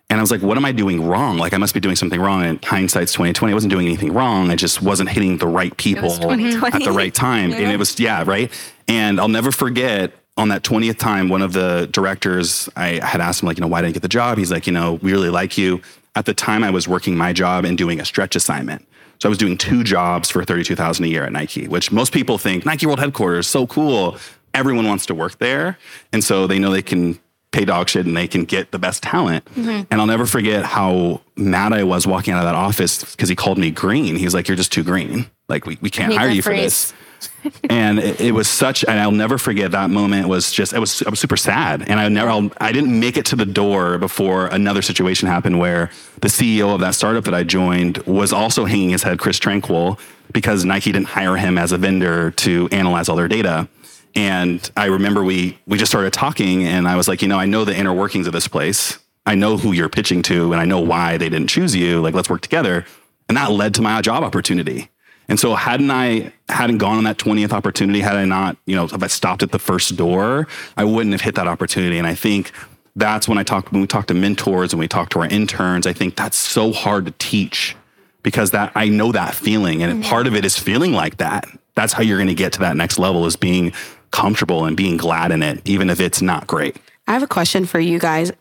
And I was like, what am I doing wrong? Like I must be doing something wrong. And hindsight's 2020. I wasn't doing anything wrong. I just wasn't hitting the right people at the right time. And it was, yeah, right. And I'll never forget on that 20th time, one of the directors, I had asked him, like, you know, why didn't I get the job? He's like, you know, we really like you. At the time, I was working my job and doing a stretch assignment. So I was doing two jobs for 32,000 a year at Nike, which most people think Nike World Headquarters, so cool. Everyone wants to work there. And so they know they can pay dog shit and they can get the best talent. Mm-hmm. And I'll never forget how mad I was walking out of that office because he called me green. He was like, You're just too green. Like, we, we can't hire you for this and it, it was such and i'll never forget that moment was just it was i was super sad. And i never I'll, i didn't make it to the door before another situation happened where the ceo of that startup that i joined was also hanging his head chris tranquil because nike didn't hire him as a vendor to analyze all their data. And i remember we we just started talking and i was like you know i know the inner workings of this place. I know who you're pitching to and i know why they didn't choose you. Like let's work together. And that led to my job opportunity and so hadn't I hadn't gone on that 20th opportunity, had I not, you know, if I stopped at the first door, I wouldn't have hit that opportunity. And I think that's when I talk when we talk to mentors and we talk to our interns, I think that's so hard to teach because that I know that feeling. And mm-hmm. part of it is feeling like that. That's how you're going to get to that next level is being comfortable and being glad in it, even if it's not great. I have a question for you guys.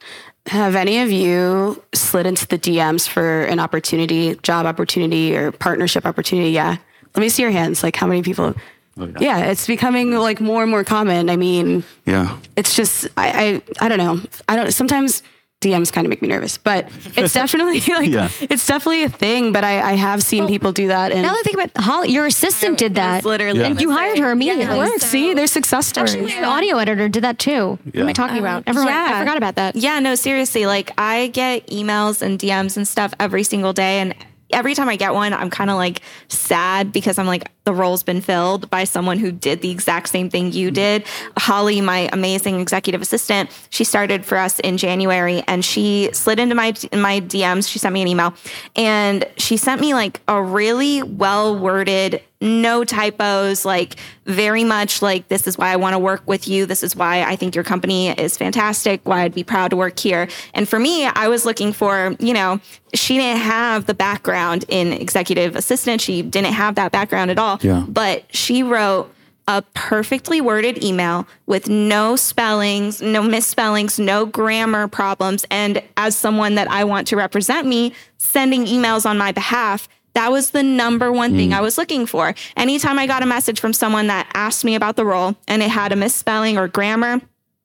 Have any of you slid into the DMs for an opportunity, job opportunity, or partnership opportunity? Yeah. Let me see your hands. Like, how many people? Oh, yeah. it's becoming like more and more common. I mean, Yeah. it's just I, I I don't know. I don't sometimes DMs kind of make me nervous, but it's definitely like Yeah. it's definitely a thing. But I, I have seen people do that and Now that I think about Holly, your assistant did that. It's literally And you hired her immediately. it works. See, there's success stories. Actually, my audio editor did that too. What am I talking about? Everyone, I forgot about that. Yeah, no, seriously. Like I get emails and DMs and stuff every single day. And every time I get one, I'm kind of like sad because I'm like, the role's been filled by someone who did the exact same thing you mm-hmm. did. Holly, my amazing executive assistant, she started for us in January and she slid into my my DMs. She sent me an email and she sent me like a really well worded no typos, like very much like this is why I want to work with you. This is why I think your company is fantastic, why I'd be proud to work here. And for me, I was looking for, you know, she didn't have the background in executive assistant. She didn't have that background at all. Yeah. But she wrote a perfectly worded email with no spellings, no misspellings, no grammar problems. And as someone that I want to represent me, sending emails on my behalf, that was the number one thing mm. I was looking for. Anytime I got a message from someone that asked me about the role and it had a misspelling or grammar,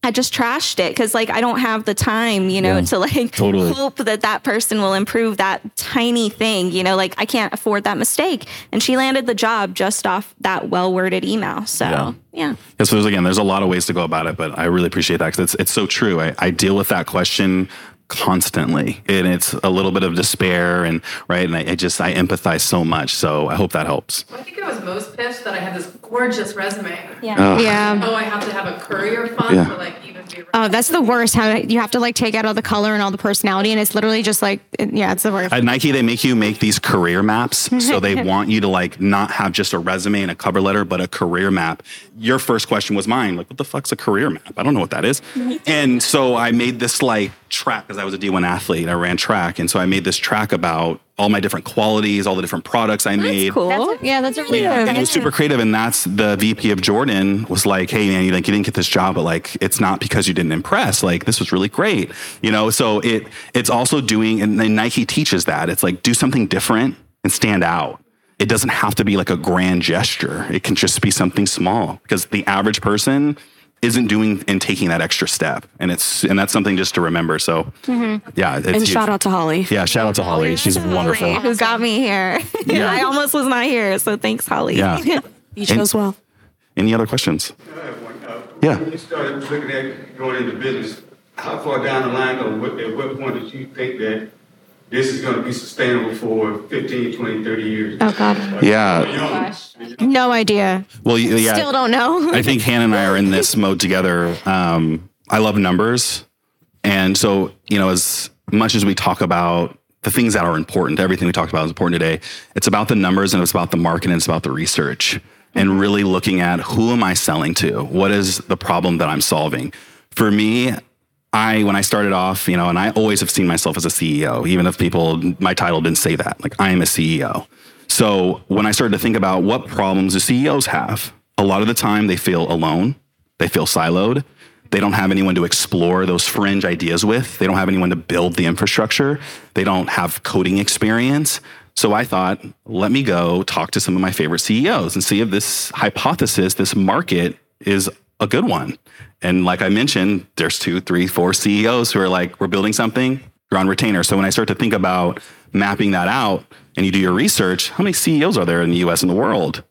I just trashed it because like I don't have the time, you know, to like totally. hope that that person will improve that tiny thing, you know, like I can't afford that mistake. And she landed the job just off that well worded email. So Yeah. yeah. Yeah, so there's again, there's a lot of ways to go about it, but I really appreciate that because it's it's so true. I, I deal with that question constantly, and it's a little bit of despair, and right, and I, I just I empathize so much. So I hope that helps. I think I was most pissed that I had this gorgeous resume. Yeah. Yeah. Oh, I have to have a courier font Yeah. to like even be. Oh, that's the worst. How you have to like take out all the color and all the personality, and it's literally just like, yeah, it's the worst. At Nike, they make you make these career maps. So they want you to like not have just a resume and a cover letter, but a career map. Your first question was mine. Like, what the fuck's a career map? I don't know what that is. and so I made this like track because I was a D1 athlete. And I ran track. And so I made this track about all my different qualities, all the different products I made. Cool. yeah, that's really Yeah, and it was super creative, and that's the VP of Jordan was like, "Hey, man, you like you didn't get this job, but like it's not because you didn't impress. Like this was really great, you know." So it it's also doing, and then Nike teaches that it's like do something different and stand out. It doesn't have to be like a grand gesture. It can just be something small because the average person isn't doing and taking that extra step, and it's and that's something just to remember. So yeah, it's and huge. shout out to Holly. yeah, shout out to Holly. She's wonderful. Who got me here? Yeah. I almost was not here. So thanks, Holly. Yeah. You chose well. Any other questions? I have one. Uh, Yeah. When you started looking at going into business, how far down the line or what, at what point did you think that this is going to be sustainable for 15, 20, 30 years? Oh God, Yeah. no idea. Well, y- yeah. Still don't know. I think Hannah and I are in this mode together. Um, I love numbers. And so, you know, as much as we talk about the things that are important, everything we talked about is important today, it's about the numbers and it's about the market and it's about the research and really looking at who am I selling to? What is the problem that I'm solving? For me, I, when I started off, you know, and I always have seen myself as a CEO, even if people, my title didn't say that. Like, I am a CEO. So when I started to think about what problems do CEOs have, a lot of the time they feel alone. They They feel siloed. They don't have anyone to explore those fringe ideas with. They don't have anyone to build the infrastructure. They don't have coding experience. So I thought, let me go talk to some of my favorite CEOs and see if this hypothesis, this market is a good one. And like I mentioned, there's two, three, four CEOs who are like, we're building something, you're on retainer. So when I start to think about mapping that out and you do your research, how many CEOs are there in the US and the world?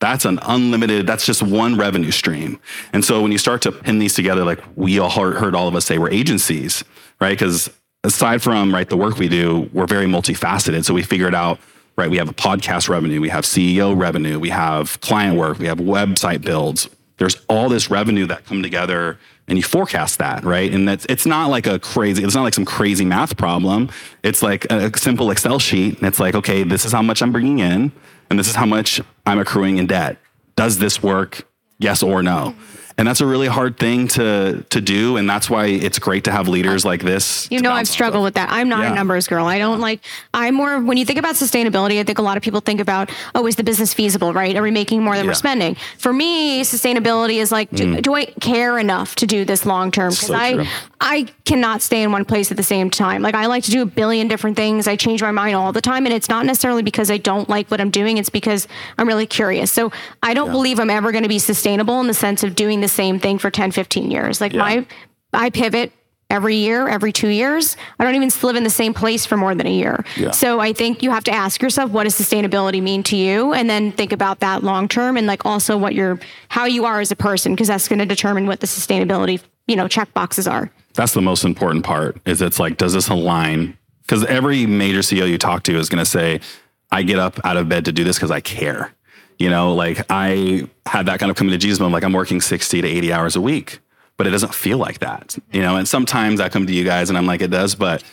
That's an unlimited, that's just one revenue stream. And so when you start to pin these together, like we all heard, heard all of us say we're agencies, right? Because aside from right the work we do, we're very multifaceted. So we figured out, right, we have a podcast revenue, we have CEO revenue, we have client work, we have website builds. There's all this revenue that come together and you forecast that, right? And that's it's not like a crazy, it's not like some crazy math problem. It's like a simple Excel sheet. And it's like, okay, this is how much I'm bringing in and this is how much I'm accruing in debt. Does this work? Yes or no? And that's a really hard thing to to do, and that's why it's great to have leaders like this. You know, I've struggled with that. I'm not Yeah. a numbers girl. I don't like, I'm more, when you think about sustainability, I think a lot of people think about, oh, is the business feasible, right? Are we making more than we're spending? For me, sustainability is like, do, do I care enough to do this long term? Because Mm. So I, true. I cannot stay in one place at the same time. Like, I like to do a billion different things. I change my mind all the time. And it's not necessarily because I don't like what I'm doing, it's because I'm really curious. So I don't believe I'm ever going to be sustainable in the sense of doing the same thing for 10, 15 years. Like, Yeah. my, I pivot every year, every two years. I don't even live in the same place for more than a year. Yeah. So I think you have to ask yourself, what does sustainability mean to you? And then think about that long term and like also what you're, how you are as a person, because that's going to determine what the sustainability, you know, check boxes are. That's the most important part. Is it's like, does this align? Because every major CEO you talk to is going to say, "I get up out of bed to do this because I care." You know, like I had that kind of coming to Jesus moment. Like I'm working sixty to eighty hours a week, but it doesn't feel like that. You know, and sometimes I come to you guys and I'm like, it does, but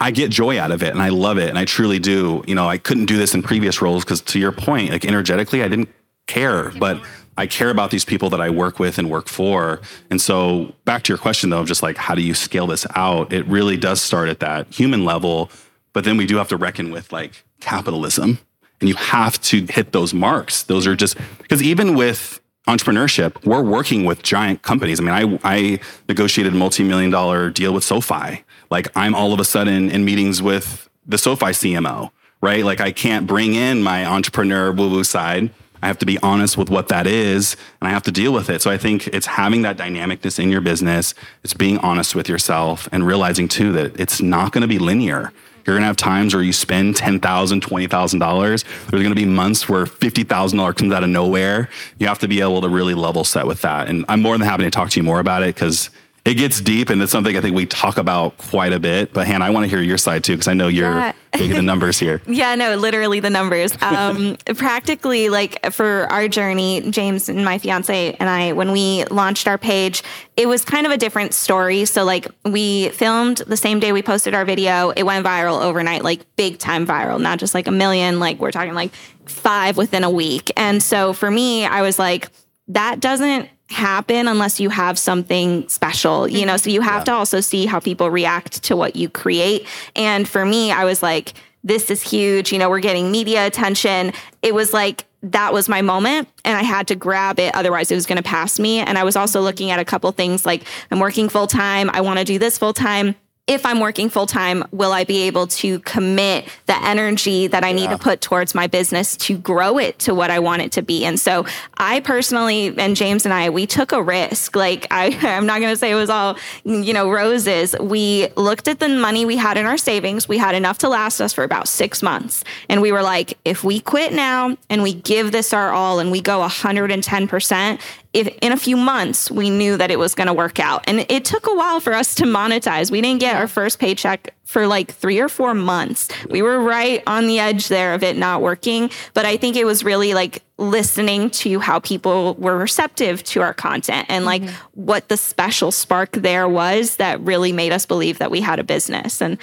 I get joy out of it and I love it and I truly do. You know, I couldn't do this in previous roles because to your point, like energetically, I didn't care, but I care about these people that I work with and work for. And so back to your question though, of just like, how do you scale this out? It really does start at that human level, but then we do have to reckon with like capitalism and you have to hit those marks. Those are just because even with entrepreneurship, we're working with giant companies. I mean, I, I negotiated a multi-million dollar deal with SoFi. Like I'm all of a sudden in meetings with the SoFi CMO, right? Like I can't bring in my entrepreneur woo-woo side. I have to be honest with what that is and I have to deal with it. So I think it's having that dynamicness in your business. It's being honest with yourself and realizing too that it's not going to be linear. You're to have times where you spend $10,000, $20,000. There's to be months where $50,000 comes out of nowhere. You have to be able to really level set with that. And I'm more than happy to talk to you more about it because it gets deep and it's something I think we talk about quite a bit. But Hannah, I want to hear your side too because I know you're Yeah. big the numbers here. Yeah, no, literally the numbers. Um, practically, like for our journey, James and my fiance and I, when we launched our page, it was kind of a different story. So, like, we filmed the same day we posted our video. It went viral overnight, like big time viral, not just like a million. Like, we're talking like five within a week. And so for me, I was like, that doesn't happen unless you have something special, you know? So you have to also see how people react to what you create. And for me, I was like, this is huge. You know, we're getting media attention. It was like, that was my moment and I had to grab it. Otherwise, it was going to pass me. And I was also looking at a couple things like I'm working full time. I want to do this full time. If I'm working full time, will I be able to commit the energy that I need to put towards my business to grow it to what I want it to be? And so I personally, and James and I, we took a risk. Like I, I'm not going to say it was all, you know, roses. We looked at the money we had in our savings. We had enough to last us for about six months. And we were like, if we quit now and we give this our all and we go 110%, if in a few months we knew that it was going to work out. And it took a while for us to monetize. We didn't get our first paycheck for like three or four months. We were right on the edge there of it not working. But I think it was really like listening to how people were receptive to our content and like what the special spark there was that really made us believe that we had a business. And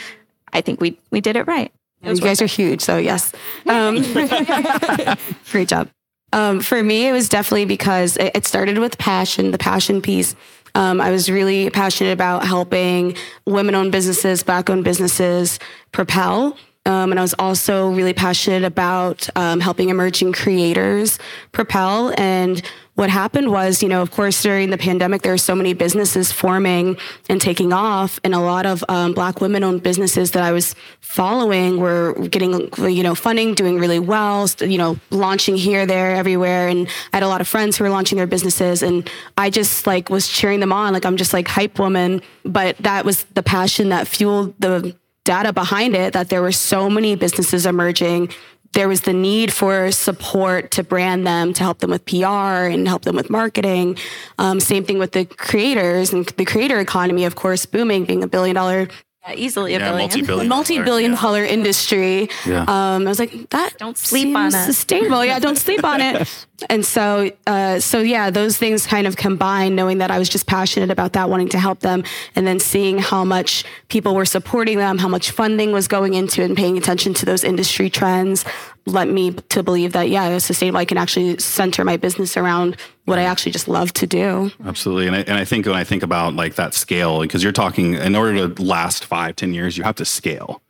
I think we we did it right. You guys are huge, so yes. Um, great job. Um, for me, it was definitely because it, it started with passion, the passion piece. Um, I was really passionate about helping women owned businesses, black owned businesses propel. Um, and I was also really passionate about um, helping emerging creators propel. And what happened was, you know, of course, during the pandemic, there were so many businesses forming and taking off, and a lot of um, Black women-owned businesses that I was following were getting, you know, funding, doing really well, you know, launching here, there, everywhere, and I had a lot of friends who were launching their businesses, and I just like was cheering them on, like I'm just like hype woman, but that was the passion that fueled the data behind it that there were so many businesses emerging there was the need for support to brand them, to help them with PR and help them with marketing. Um, same thing with the creators and the creator economy, of course, booming, being a billion dollar Yeah, easily a Yeah, billion. multi-billion. multi-billion dollar, dollar industry. Yeah. Um, I was like, that Don't sleep on it. Sustainable, yeah. Don't sleep on it. And so, uh, so yeah, those things kind of combined. Knowing that I was just passionate about that, wanting to help them, and then seeing how much people were supporting them, how much funding was going into and paying attention to those industry trends, led me to believe that yeah, it's sustainable. I can actually center my business around what I actually just love to do. Absolutely. And I, and I think when I think about like that scale, because you're talking in order to last five, ten years, you have to scale.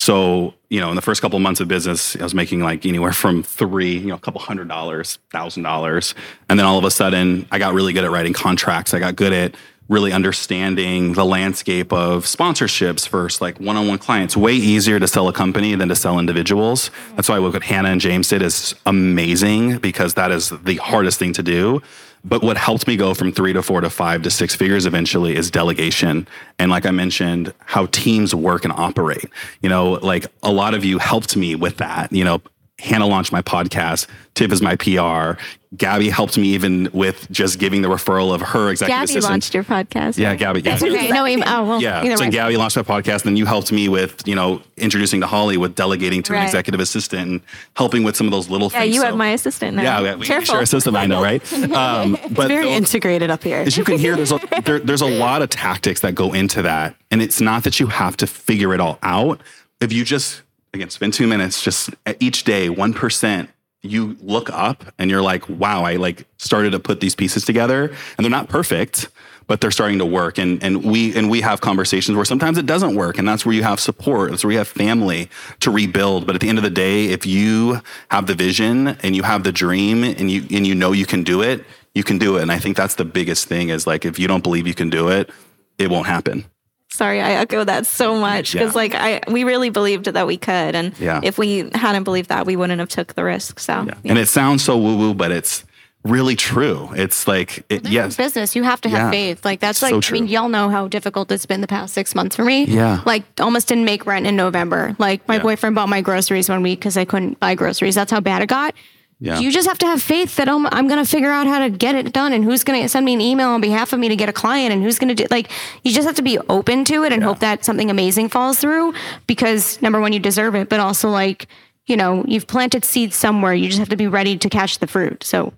So, you know, in the first couple of months of business, I was making like anywhere from three, you know, a couple hundred dollars, thousand dollars. And then all of a sudden I got really good at writing contracts. I got good at really understanding the landscape of sponsorships first, like one-on-one clients. Way easier to sell a company than to sell individuals. That's why what Hannah and James did is amazing because that is the hardest thing to do. But what helped me go from three to four to five to six figures eventually is delegation. And like I mentioned, how teams work and operate. You know, like a lot of you helped me with that. You know, Hannah launched my podcast. Tiff is my PR. Gabby helped me even with just giving the referral of her executive Gabby assistant. launched your podcast. yeah, Gabby. Yeah. Okay, no, we- oh, well, Yeah. So way. Gabby launched my podcast, and then you helped me with, you know, introducing to Holly with delegating to an executive assistant and helping with some of those little Yeah, things. you So- have my assistant now. Yeah, we- we Careful. share a system. I know, right? Um, but Very those- integrated up here. as you can hear, there's a, there, there's a lot of tactics that go into that. And it's not that you have to figure it all out. If you just, again, spend two minutes, just each day, 1%, you look up and you're like, wow, I like started to put these pieces together and they're not perfect, but they're starting to work. And, and we, and we have conversations where sometimes it doesn't work. And that's where you have support. That's where you have family to rebuild. But at the end of the day, if you have the vision and you have the dream and you, and you know you can do it, you can do it. And I think that's the biggest thing is like, if you don't believe you can do it, it won't happen. Sorry, I echo that so much because Yeah. like I we really believed that we could, and Yeah. if we hadn't believed that, we wouldn't have took the risk. So yeah. And it sounds so woo woo, but it's really true. It's like, it, yes. business, you have to have Yeah. faith. Like that's So like I mean, y'all know how difficult it's been the past six months for me. Yeah. Like almost didn't make rent in November. Like my Yeah. boyfriend bought my groceries one week because I couldn't buy groceries. That's how bad it got. Yeah. You just have to have faith that oh, I'm, I'm going to figure out how to get it done and who's going to send me an email on behalf of me to get a client and who's going to do like you just have to be open to it and hope that something amazing falls through because number one you deserve it but also like you know you've planted seeds somewhere. You just have to be ready to catch the fruit. So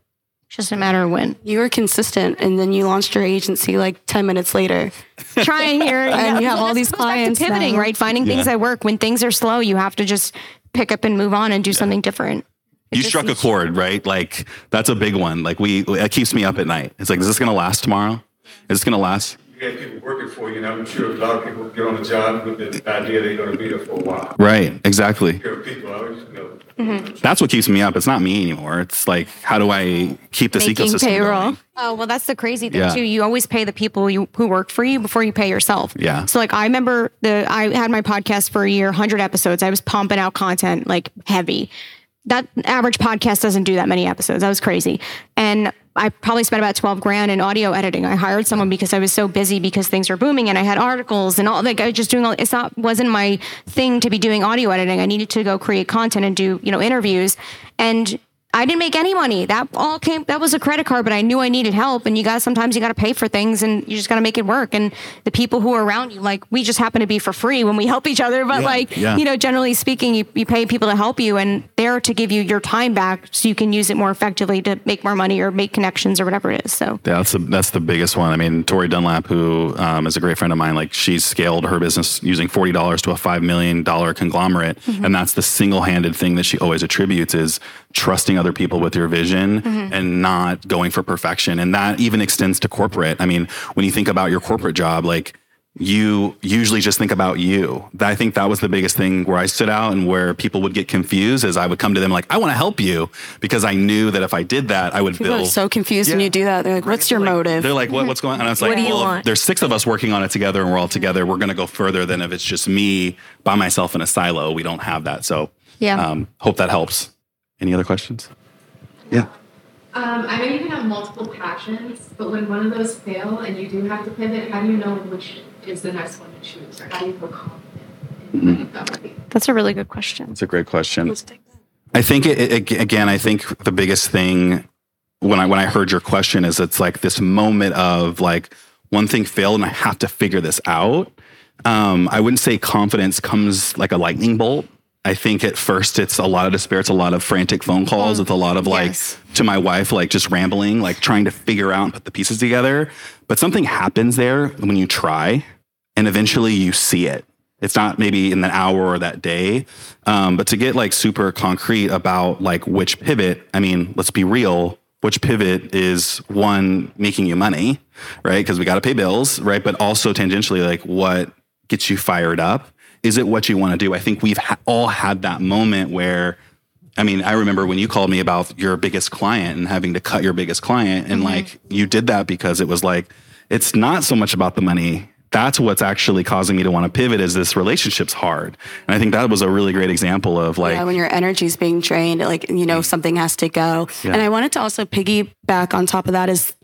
it's just a matter of when. You were consistent, and then you launched your agency like ten minutes later. trying here And you have all these Goes back to clients pivoting now. right? Finding things that work. When things are slow you have to just pick up and move on and do something different you struck a chord, right? Like that's a big one. Like we, it keeps me up at night. It's like, is this going to last tomorrow? Is this going to last? You got people working for you, and I'm sure a lot of people get on the job with the idea they're gonna be there for a while. Right. Exactly. There are people, I always know. Mm-hmm. That's what keeps me up. It's not me anymore. It's like, how do I keep this Making ecosystem payroll. going? Oh well, that's the crazy thing Yeah. too. You always pay the people you, who work for you before you pay yourself. Yeah. So like I remember the I had my podcast for a year, hundred episodes. I was pumping out content like heavy. That average podcast doesn't do that many episodes. That was crazy, and I probably spent about twelve grand in audio editing. I hired someone because I was so busy because things were booming, and I had articles and all like I was just doing all. It's not wasn't my thing to be doing audio editing. I needed to go create content and do you know interviews, and I didn't make any money. That all came. That was a credit card, but I knew I needed help. And you got sometimes you got to pay for things, and you just got to make it work. And the people who are around you, like we just happen to be for free when we help each other. But Yeah, like yeah. you know, generally speaking, you, you pay people to help you, and they're to give you your time back so you can use it more effectively to make more money or make connections or whatever it is. So Yeah, that's the that's the biggest one. I mean, Tori Dunlap, who um, is a great friend of mine, like she's scaled her business using forty dollars to a five million dollar conglomerate, and that's the single handed thing that she always attributes is trusting other people with your vision and not going for perfection. And that even extends to corporate. I mean, when you think about your corporate job, like you usually just think about you. I think that was the biggest thing where I stood out and where people would get confused is I would come to them like, I want to help you because I knew that if I did that, I would People are build. so confused when you do that. They're like, "What's your motive?" They're like, what, what's going on? And I was like, What do you well, want? there's six of us working on it together and we're all together. We're going to go further than if it's just me by myself in a silo. We don't have that. So, Yeah. um, hope that helps. Any other questions? Yeah. Um, I know you can have multiple passions, but when one of those fail and you do have to pivot, how do you know which is the next one to choose, or how do you feel confident mm that would be? That's a really good question. That's a great question. I think it, it, again. I think the biggest thing when I when I heard your question is it's like this moment of like one thing failed and I have to figure this out. Um, I wouldn't say confidence comes like a lightning bolt. I think at first it's a lot of despair. It's a lot of frantic phone calls. It's a lot of like Yes. to my wife, like just rambling, like trying to figure out and put the pieces together. But something happens there when you try, and eventually you see it. It's not maybe in the hour or that day, um, but to get like super concrete about like which pivot. I mean, let's be real. Which pivot is one making you money, right? Because we got to pay bills, right? But also tangentially, like what gets you fired up? Is it what you want to do? I think we've ha- all had that moment where I mean, I remember when you called me about your biggest client and having to cut your biggest client. And mm-hmm. like, you did that because it was like, it's not so much about the money. That's what's actually causing me to want to pivot is this relationship's hard. And I think that was a really great example of like, yeah, when your energy is being drained, like you know mm. something has to go. Yeah. And I wanted to also piggyback on top of that is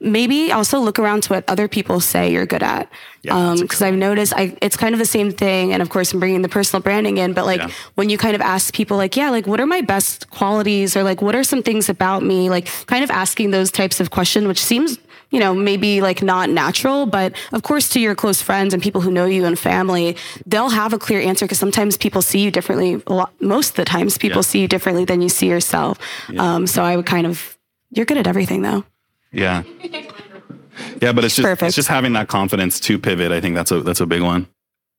maybe also look around to what other people say you're good at. Yeah, um, because I've noticed I it's kind of the same thing. And of course, I'm bringing the personal branding in, but like Yeah. when you kind of ask people, like, yeah, like what are my best qualities, or like what are some things about me, like kind of asking those types of questions, which seems you know, maybe like not natural, but of course to your close friends and people who know you and family, they'll have a clear answer because sometimes people see you differently. A lot, most of the times people Yeah. see you differently than you see yourself. Um, so I would kind of, you're good at everything though. Yeah. Yeah, but it's just Perfect. it's just having that confidence to pivot. I think that's a that's a big one.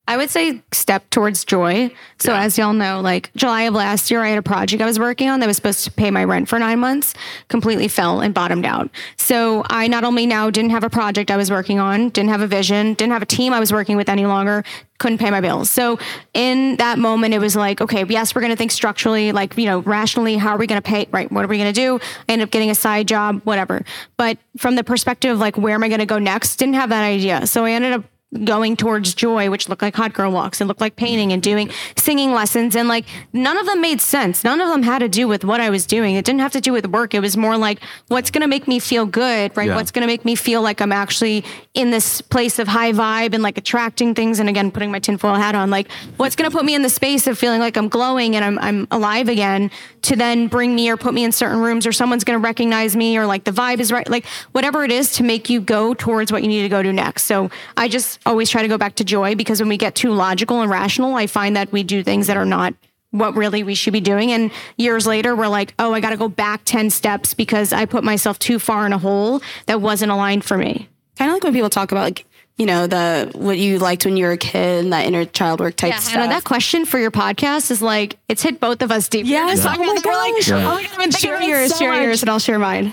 I would say step towards joy. So as y'all know, like July of last year, I had a project I was working on that was supposed to pay my rent for nine months, completely fell and bottomed out. So I not only now didn't have a project I was working on, didn't have a vision, didn't have a team I was working with any longer, couldn't pay my bills. So in that moment, it was like, okay, yes, we're going to think structurally, like, you know, rationally, how are we going to pay? Right. What are we going to do? I ended up getting a side job, whatever. But from the perspective of like, where am I going to go next? Didn't have that idea. So I ended up going towards joy, which looked like hot girl walks and looked like painting and doing singing lessons. And like none of them made sense. None of them had to do with what I was doing. It didn't have to do with work. It was more like what's going to make me feel good, right? Yeah. What's going to make me feel like I'm actually in this place of high vibe and like attracting things. And again, putting my tinfoil hat on, like what's going to put me in the space of feeling like I'm glowing and I'm, I'm alive again to then bring me or put me in certain rooms or someone's going to recognize me or like the vibe is right. Like whatever it is to make you go towards what you need to go to next. So I just always try to go back to joy because when we get too logical and rational, I find that we do things that are not what really we should be doing. And years later, we're like, oh, I got to go back 10 steps because I put myself too far in a hole that wasn't aligned for me. Kind of like when people talk about like, you know, the what you liked when you were a kid and that inner child work type Yeah, stuff. Hannah, that question for your podcast is like, it's hit both of us deep. Yes. Like, Oh my we're like, gosh. oh my God, I've been thinking share about yours, so share much. yours, and I'll share mine.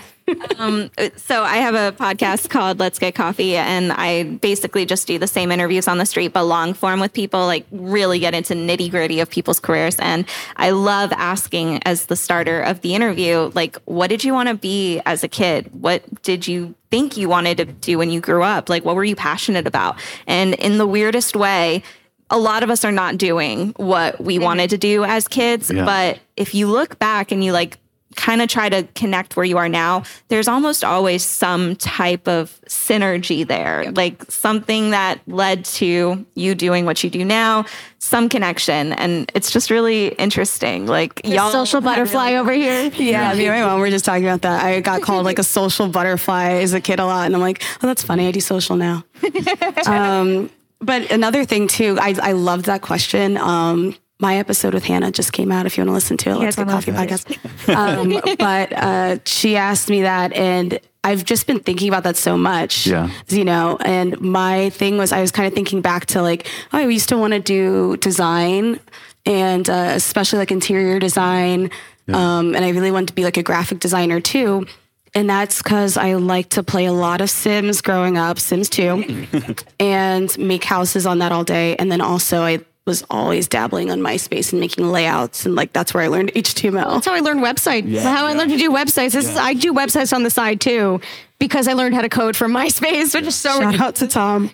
Um, so I have a podcast called Let's Get Coffee, and I basically just do the same interviews on the street, but long form with people, like really get into nitty gritty of people's careers. And I love asking as the starter of the interview, like, what did you want to be as a kid? What did you think you wanted to do when you grew up? Like, what were you passionate about? And in the weirdest way, a lot of us are not doing what we mm-hmm. wanted to do as kids. Yeah. But if you look back and you like kind of try to connect where you are now, there's almost always some type of synergy there, like something that led to you doing what you do now, some connection. And it's just really interesting. Like, y'all Social butterfly over here. Yeah, me and my mom were just talking about that. I got called like a social butterfly as a kid a lot, and I'm like, oh, that's funny. I do social now. um, but another thing too, I I love that question. Um, my episode with Hannah just came out. If you want to listen to it, let's guys get wanna coffee podcast. Um, but uh, she asked me that, and I've just been thinking about that so much. Yeah. you know. And my thing was, I was kind of thinking back to like, oh, I used to want to do design, and uh, especially like interior design. Um, and I really wanted to be like a graphic designer too. and that's because I like to play a lot of Sims growing up, Sims 2, and make houses on that all day. And then also, I was always dabbling on MySpace and making layouts, and like that's where I learned HTML. That's how I learned website. how I learned to do websites. This is, I do websites on the side too because I learned how to code from MySpace, which is so Shout out to Tom.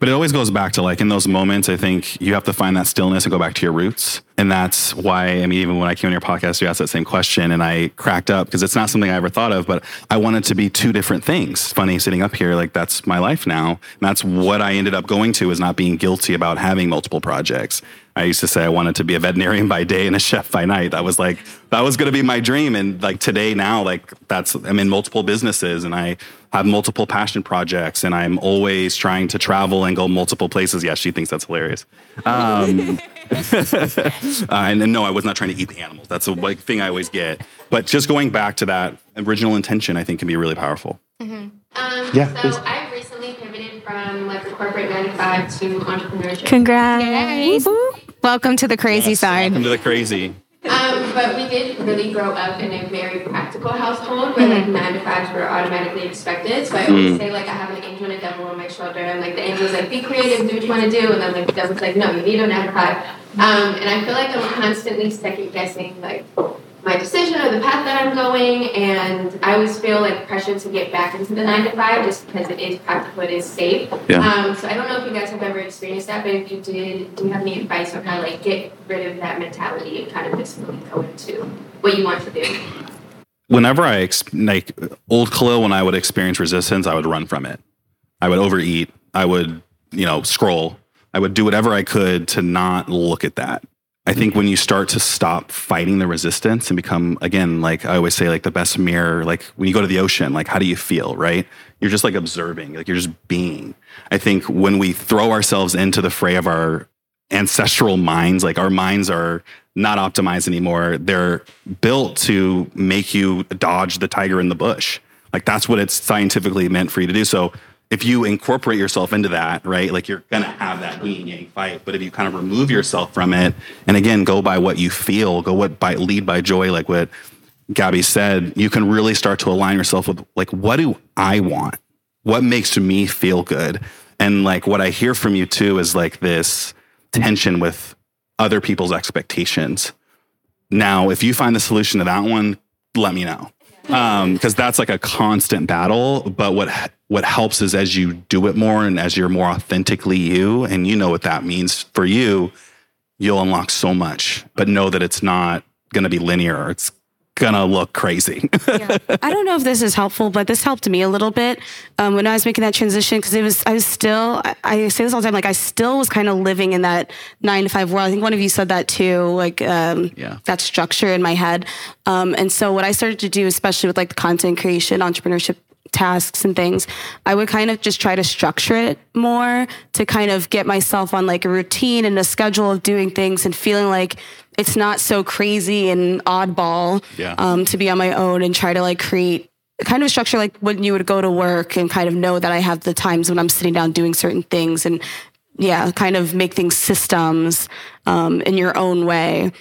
But it always goes back to like in those moments, I think you have to find that stillness and go back to your roots. And that's why, I mean, even when I came on your podcast, you asked that same question and I cracked up because it's not something I ever thought of, but I wanted to be two different things. Funny sitting up here, like that's my life now. And that's what I ended up going to is not being guilty about having multiple projects. I used to say I wanted to be a veterinarian by day and a chef by night. That was like, that was going to be my dream. And like today now, like that's, I'm in multiple businesses and I have multiple passion projects and I'm always trying to travel and go multiple places. Yeah, she thinks that's hilarious. Um, uh, and, and no, I was not trying to eat the animals. That's a like thing I always get. But just going back to that original intention, I think can be really powerful. Um, Yeah, so please. I've recently pivoted from like the corporate nine to five to entrepreneurship. Congrats. Welcome to the crazy side. Welcome to the crazy. Um, but we did really grow up in a very practical household where like nine to fives were automatically expected. So I always say like I have an angel and a devil on my shoulder, and like the angel's like be creative, do what you want to do, and then like the devil's like no, you need a nine to five. Um, and I feel like I'm constantly second guessing like my decision or the path that I'm going, and I always feel like pressure to get back into the nine to five just because it is practical, it is safe. Yeah. Um, so I don't know if you guys have ever experienced that, but if you did, do you have any advice on how to like get rid of that mentality and kind of just really go into what you want to do? whenever I ex- like old Kahlil, when I would experience resistance, I would run from it. I would overeat. I would, you know, scroll. I would do whatever I could to not look at that. I think mm-hmm. when you start to stop fighting the resistance and become, again, like I always say, like the best mirror, like when you go to the ocean, like how do you feel, right? You're just like observing, like you're just being. I think when we throw ourselves into the fray of our ancestral minds, like our minds are not optimized anymore. They're built to make you dodge the tiger in the bush. Like that's what it's scientifically meant for you to do. So if you incorporate yourself into that, right, like you're gonna have that yin yang fight. But if you kind of remove yourself from it, and again, go by what you feel, go what by lead by joy, like what Gabby said, you can really start to align yourself with like, what do I want? What makes me feel good? And like what I hear from you too is like this tension with other people's expectations. Now, if you find the solution to that one, let me know. Um, because that's like a constant battle. But what what helps is as you do it more and as you're more authentically you, and you know what that means for you, you'll unlock so much. But know that it's not gonna be linear. It's gonna look crazy. I don't know if this is helpful, but this helped me a little bit um, when I was making that transition because it was I was still I, I say this all the time like I still was kind of living in that nine to five world. I think one of you said that too, like um, Yeah. that structure in my head. Um, and so what I started to do, especially with like the content creation, entrepreneurship tasks and things, I would kind of just try to structure it more to kind of get myself on like a routine and a schedule of doing things and feeling like it's not so crazy and oddball Yeah. um, to be on my own and try to like create kind of structure like when you would go to work and kind of know that I have the times when I'm sitting down doing certain things and yeah, kind of make things systems um, in your own way.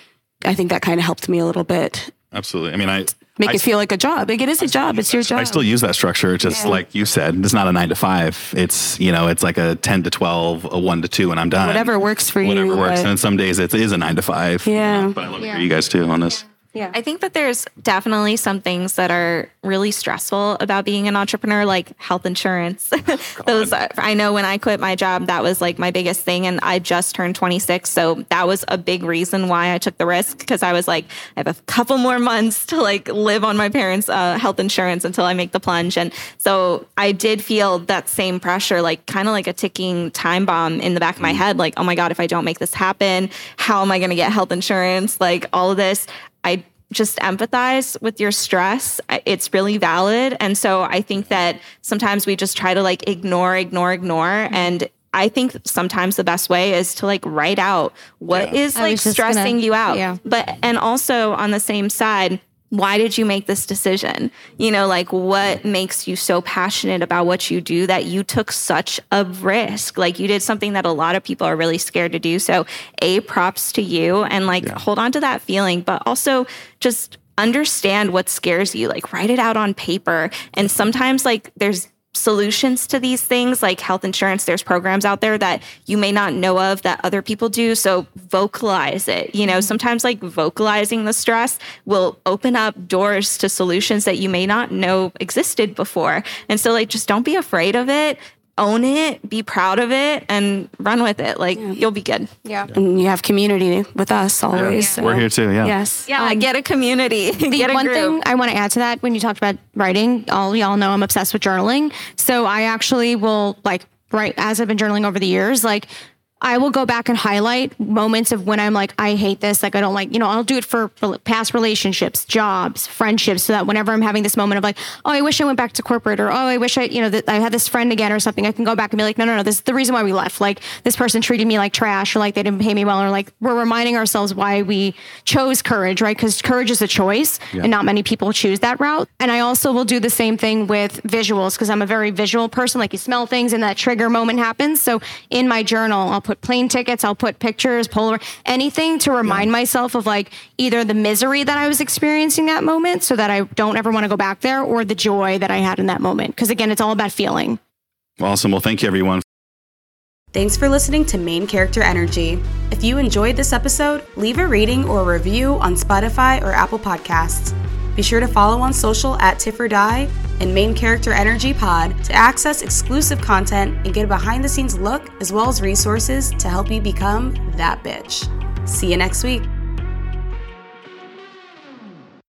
I think that kind of helped me a little bit. Absolutely. I mean, I Make I, it feel like a job. Like it is a job. It's your job. I still use that structure, It's just Yeah. like you said. It's not a nine to five. It's you know, it's like a ten to twelve, a one to two, and I'm done. Whatever works for you. Whatever works. but- And some days it is a nine to five. Yeah. But I love it for you guys too on this. Yeah. I think that there's definitely some things that are really stressful about being an entrepreneur, like health insurance. Those, uh, I know when I quit my job, that was like my biggest thing. And I just turned 26. So that was a big reason why I took the risk because I was like, I have a couple more months to like live on my parents' uh, health insurance until I make the plunge. And so I did feel that same pressure, like kind of like a ticking time bomb in the back of my head. Like, oh my God, if I don't make this happen, how am I going to get health insurance? Like all of this. I just empathize with your stress. It's really valid. And so I think that sometimes we just try to like ignore, ignore, ignore. Mm-hmm. And I think sometimes the best way is to like write out what is I like was just gonna- stressing you out. yeah. But, and also on the same side, why did you make this decision? You know, like what makes you so passionate about what you do that you took such a risk? Like you did something that a lot of people are really scared to do. So, A, props to you and like hold on to that feeling, but also just understand what scares you. Like write it out on paper. And sometimes like there's solutions to these things like health insurance there's programs out there that you may not know of that other people do so vocalize it. You know mm-hmm. sometimes like vocalizing the stress will open up doors to solutions that you may not know existed before. And so like just don't be afraid of it own it be proud of it and run with it like you'll be good Yeah. And you have community with us always. so- We're here too. Yeah. Yes. yeah um, get a community The get a one group. thing I want to add to that when you talked about writing, all y'all know I'm obsessed with journaling. So I actually will like write as I've been journaling over the years, like I will go back and highlight moments of when I'm like, I hate this. Like, I don't like, you know, I'll do it for past relationships, jobs, friendships, so that whenever I'm having this moment of like, oh, I wish I went back to corporate or, oh, I wish I, you know, that I had this friend again or something, I can go back and be like, no, no, no, this is the reason why we left. Like, this person treated me like trash or like they didn't pay me well or like we're reminding ourselves why we chose courage, right? Because courage is a choice and not many people choose that route. And I also will do the same thing with visuals because I'm a very visual person. Like, you smell things and that trigger moment happens. So in my journal, I'll put plane tickets, I'll put pictures, Polaroid, anything to remind myself of like either the misery that I was experiencing that moment so that I don't ever want to go back there or the joy that I had in that moment. Because again, it's all about feeling. Awesome. Well, thank you, everyone. Thanks for listening to Main Character Energy. If you enjoyed this episode, leave a rating or a review on Spotify or Apple Podcasts. Be sure to follow on social at Tiff or Die and Main Character Energy Pod to access exclusive content and get a behind the scenes look as well as resources to help you become that bitch. See you next week.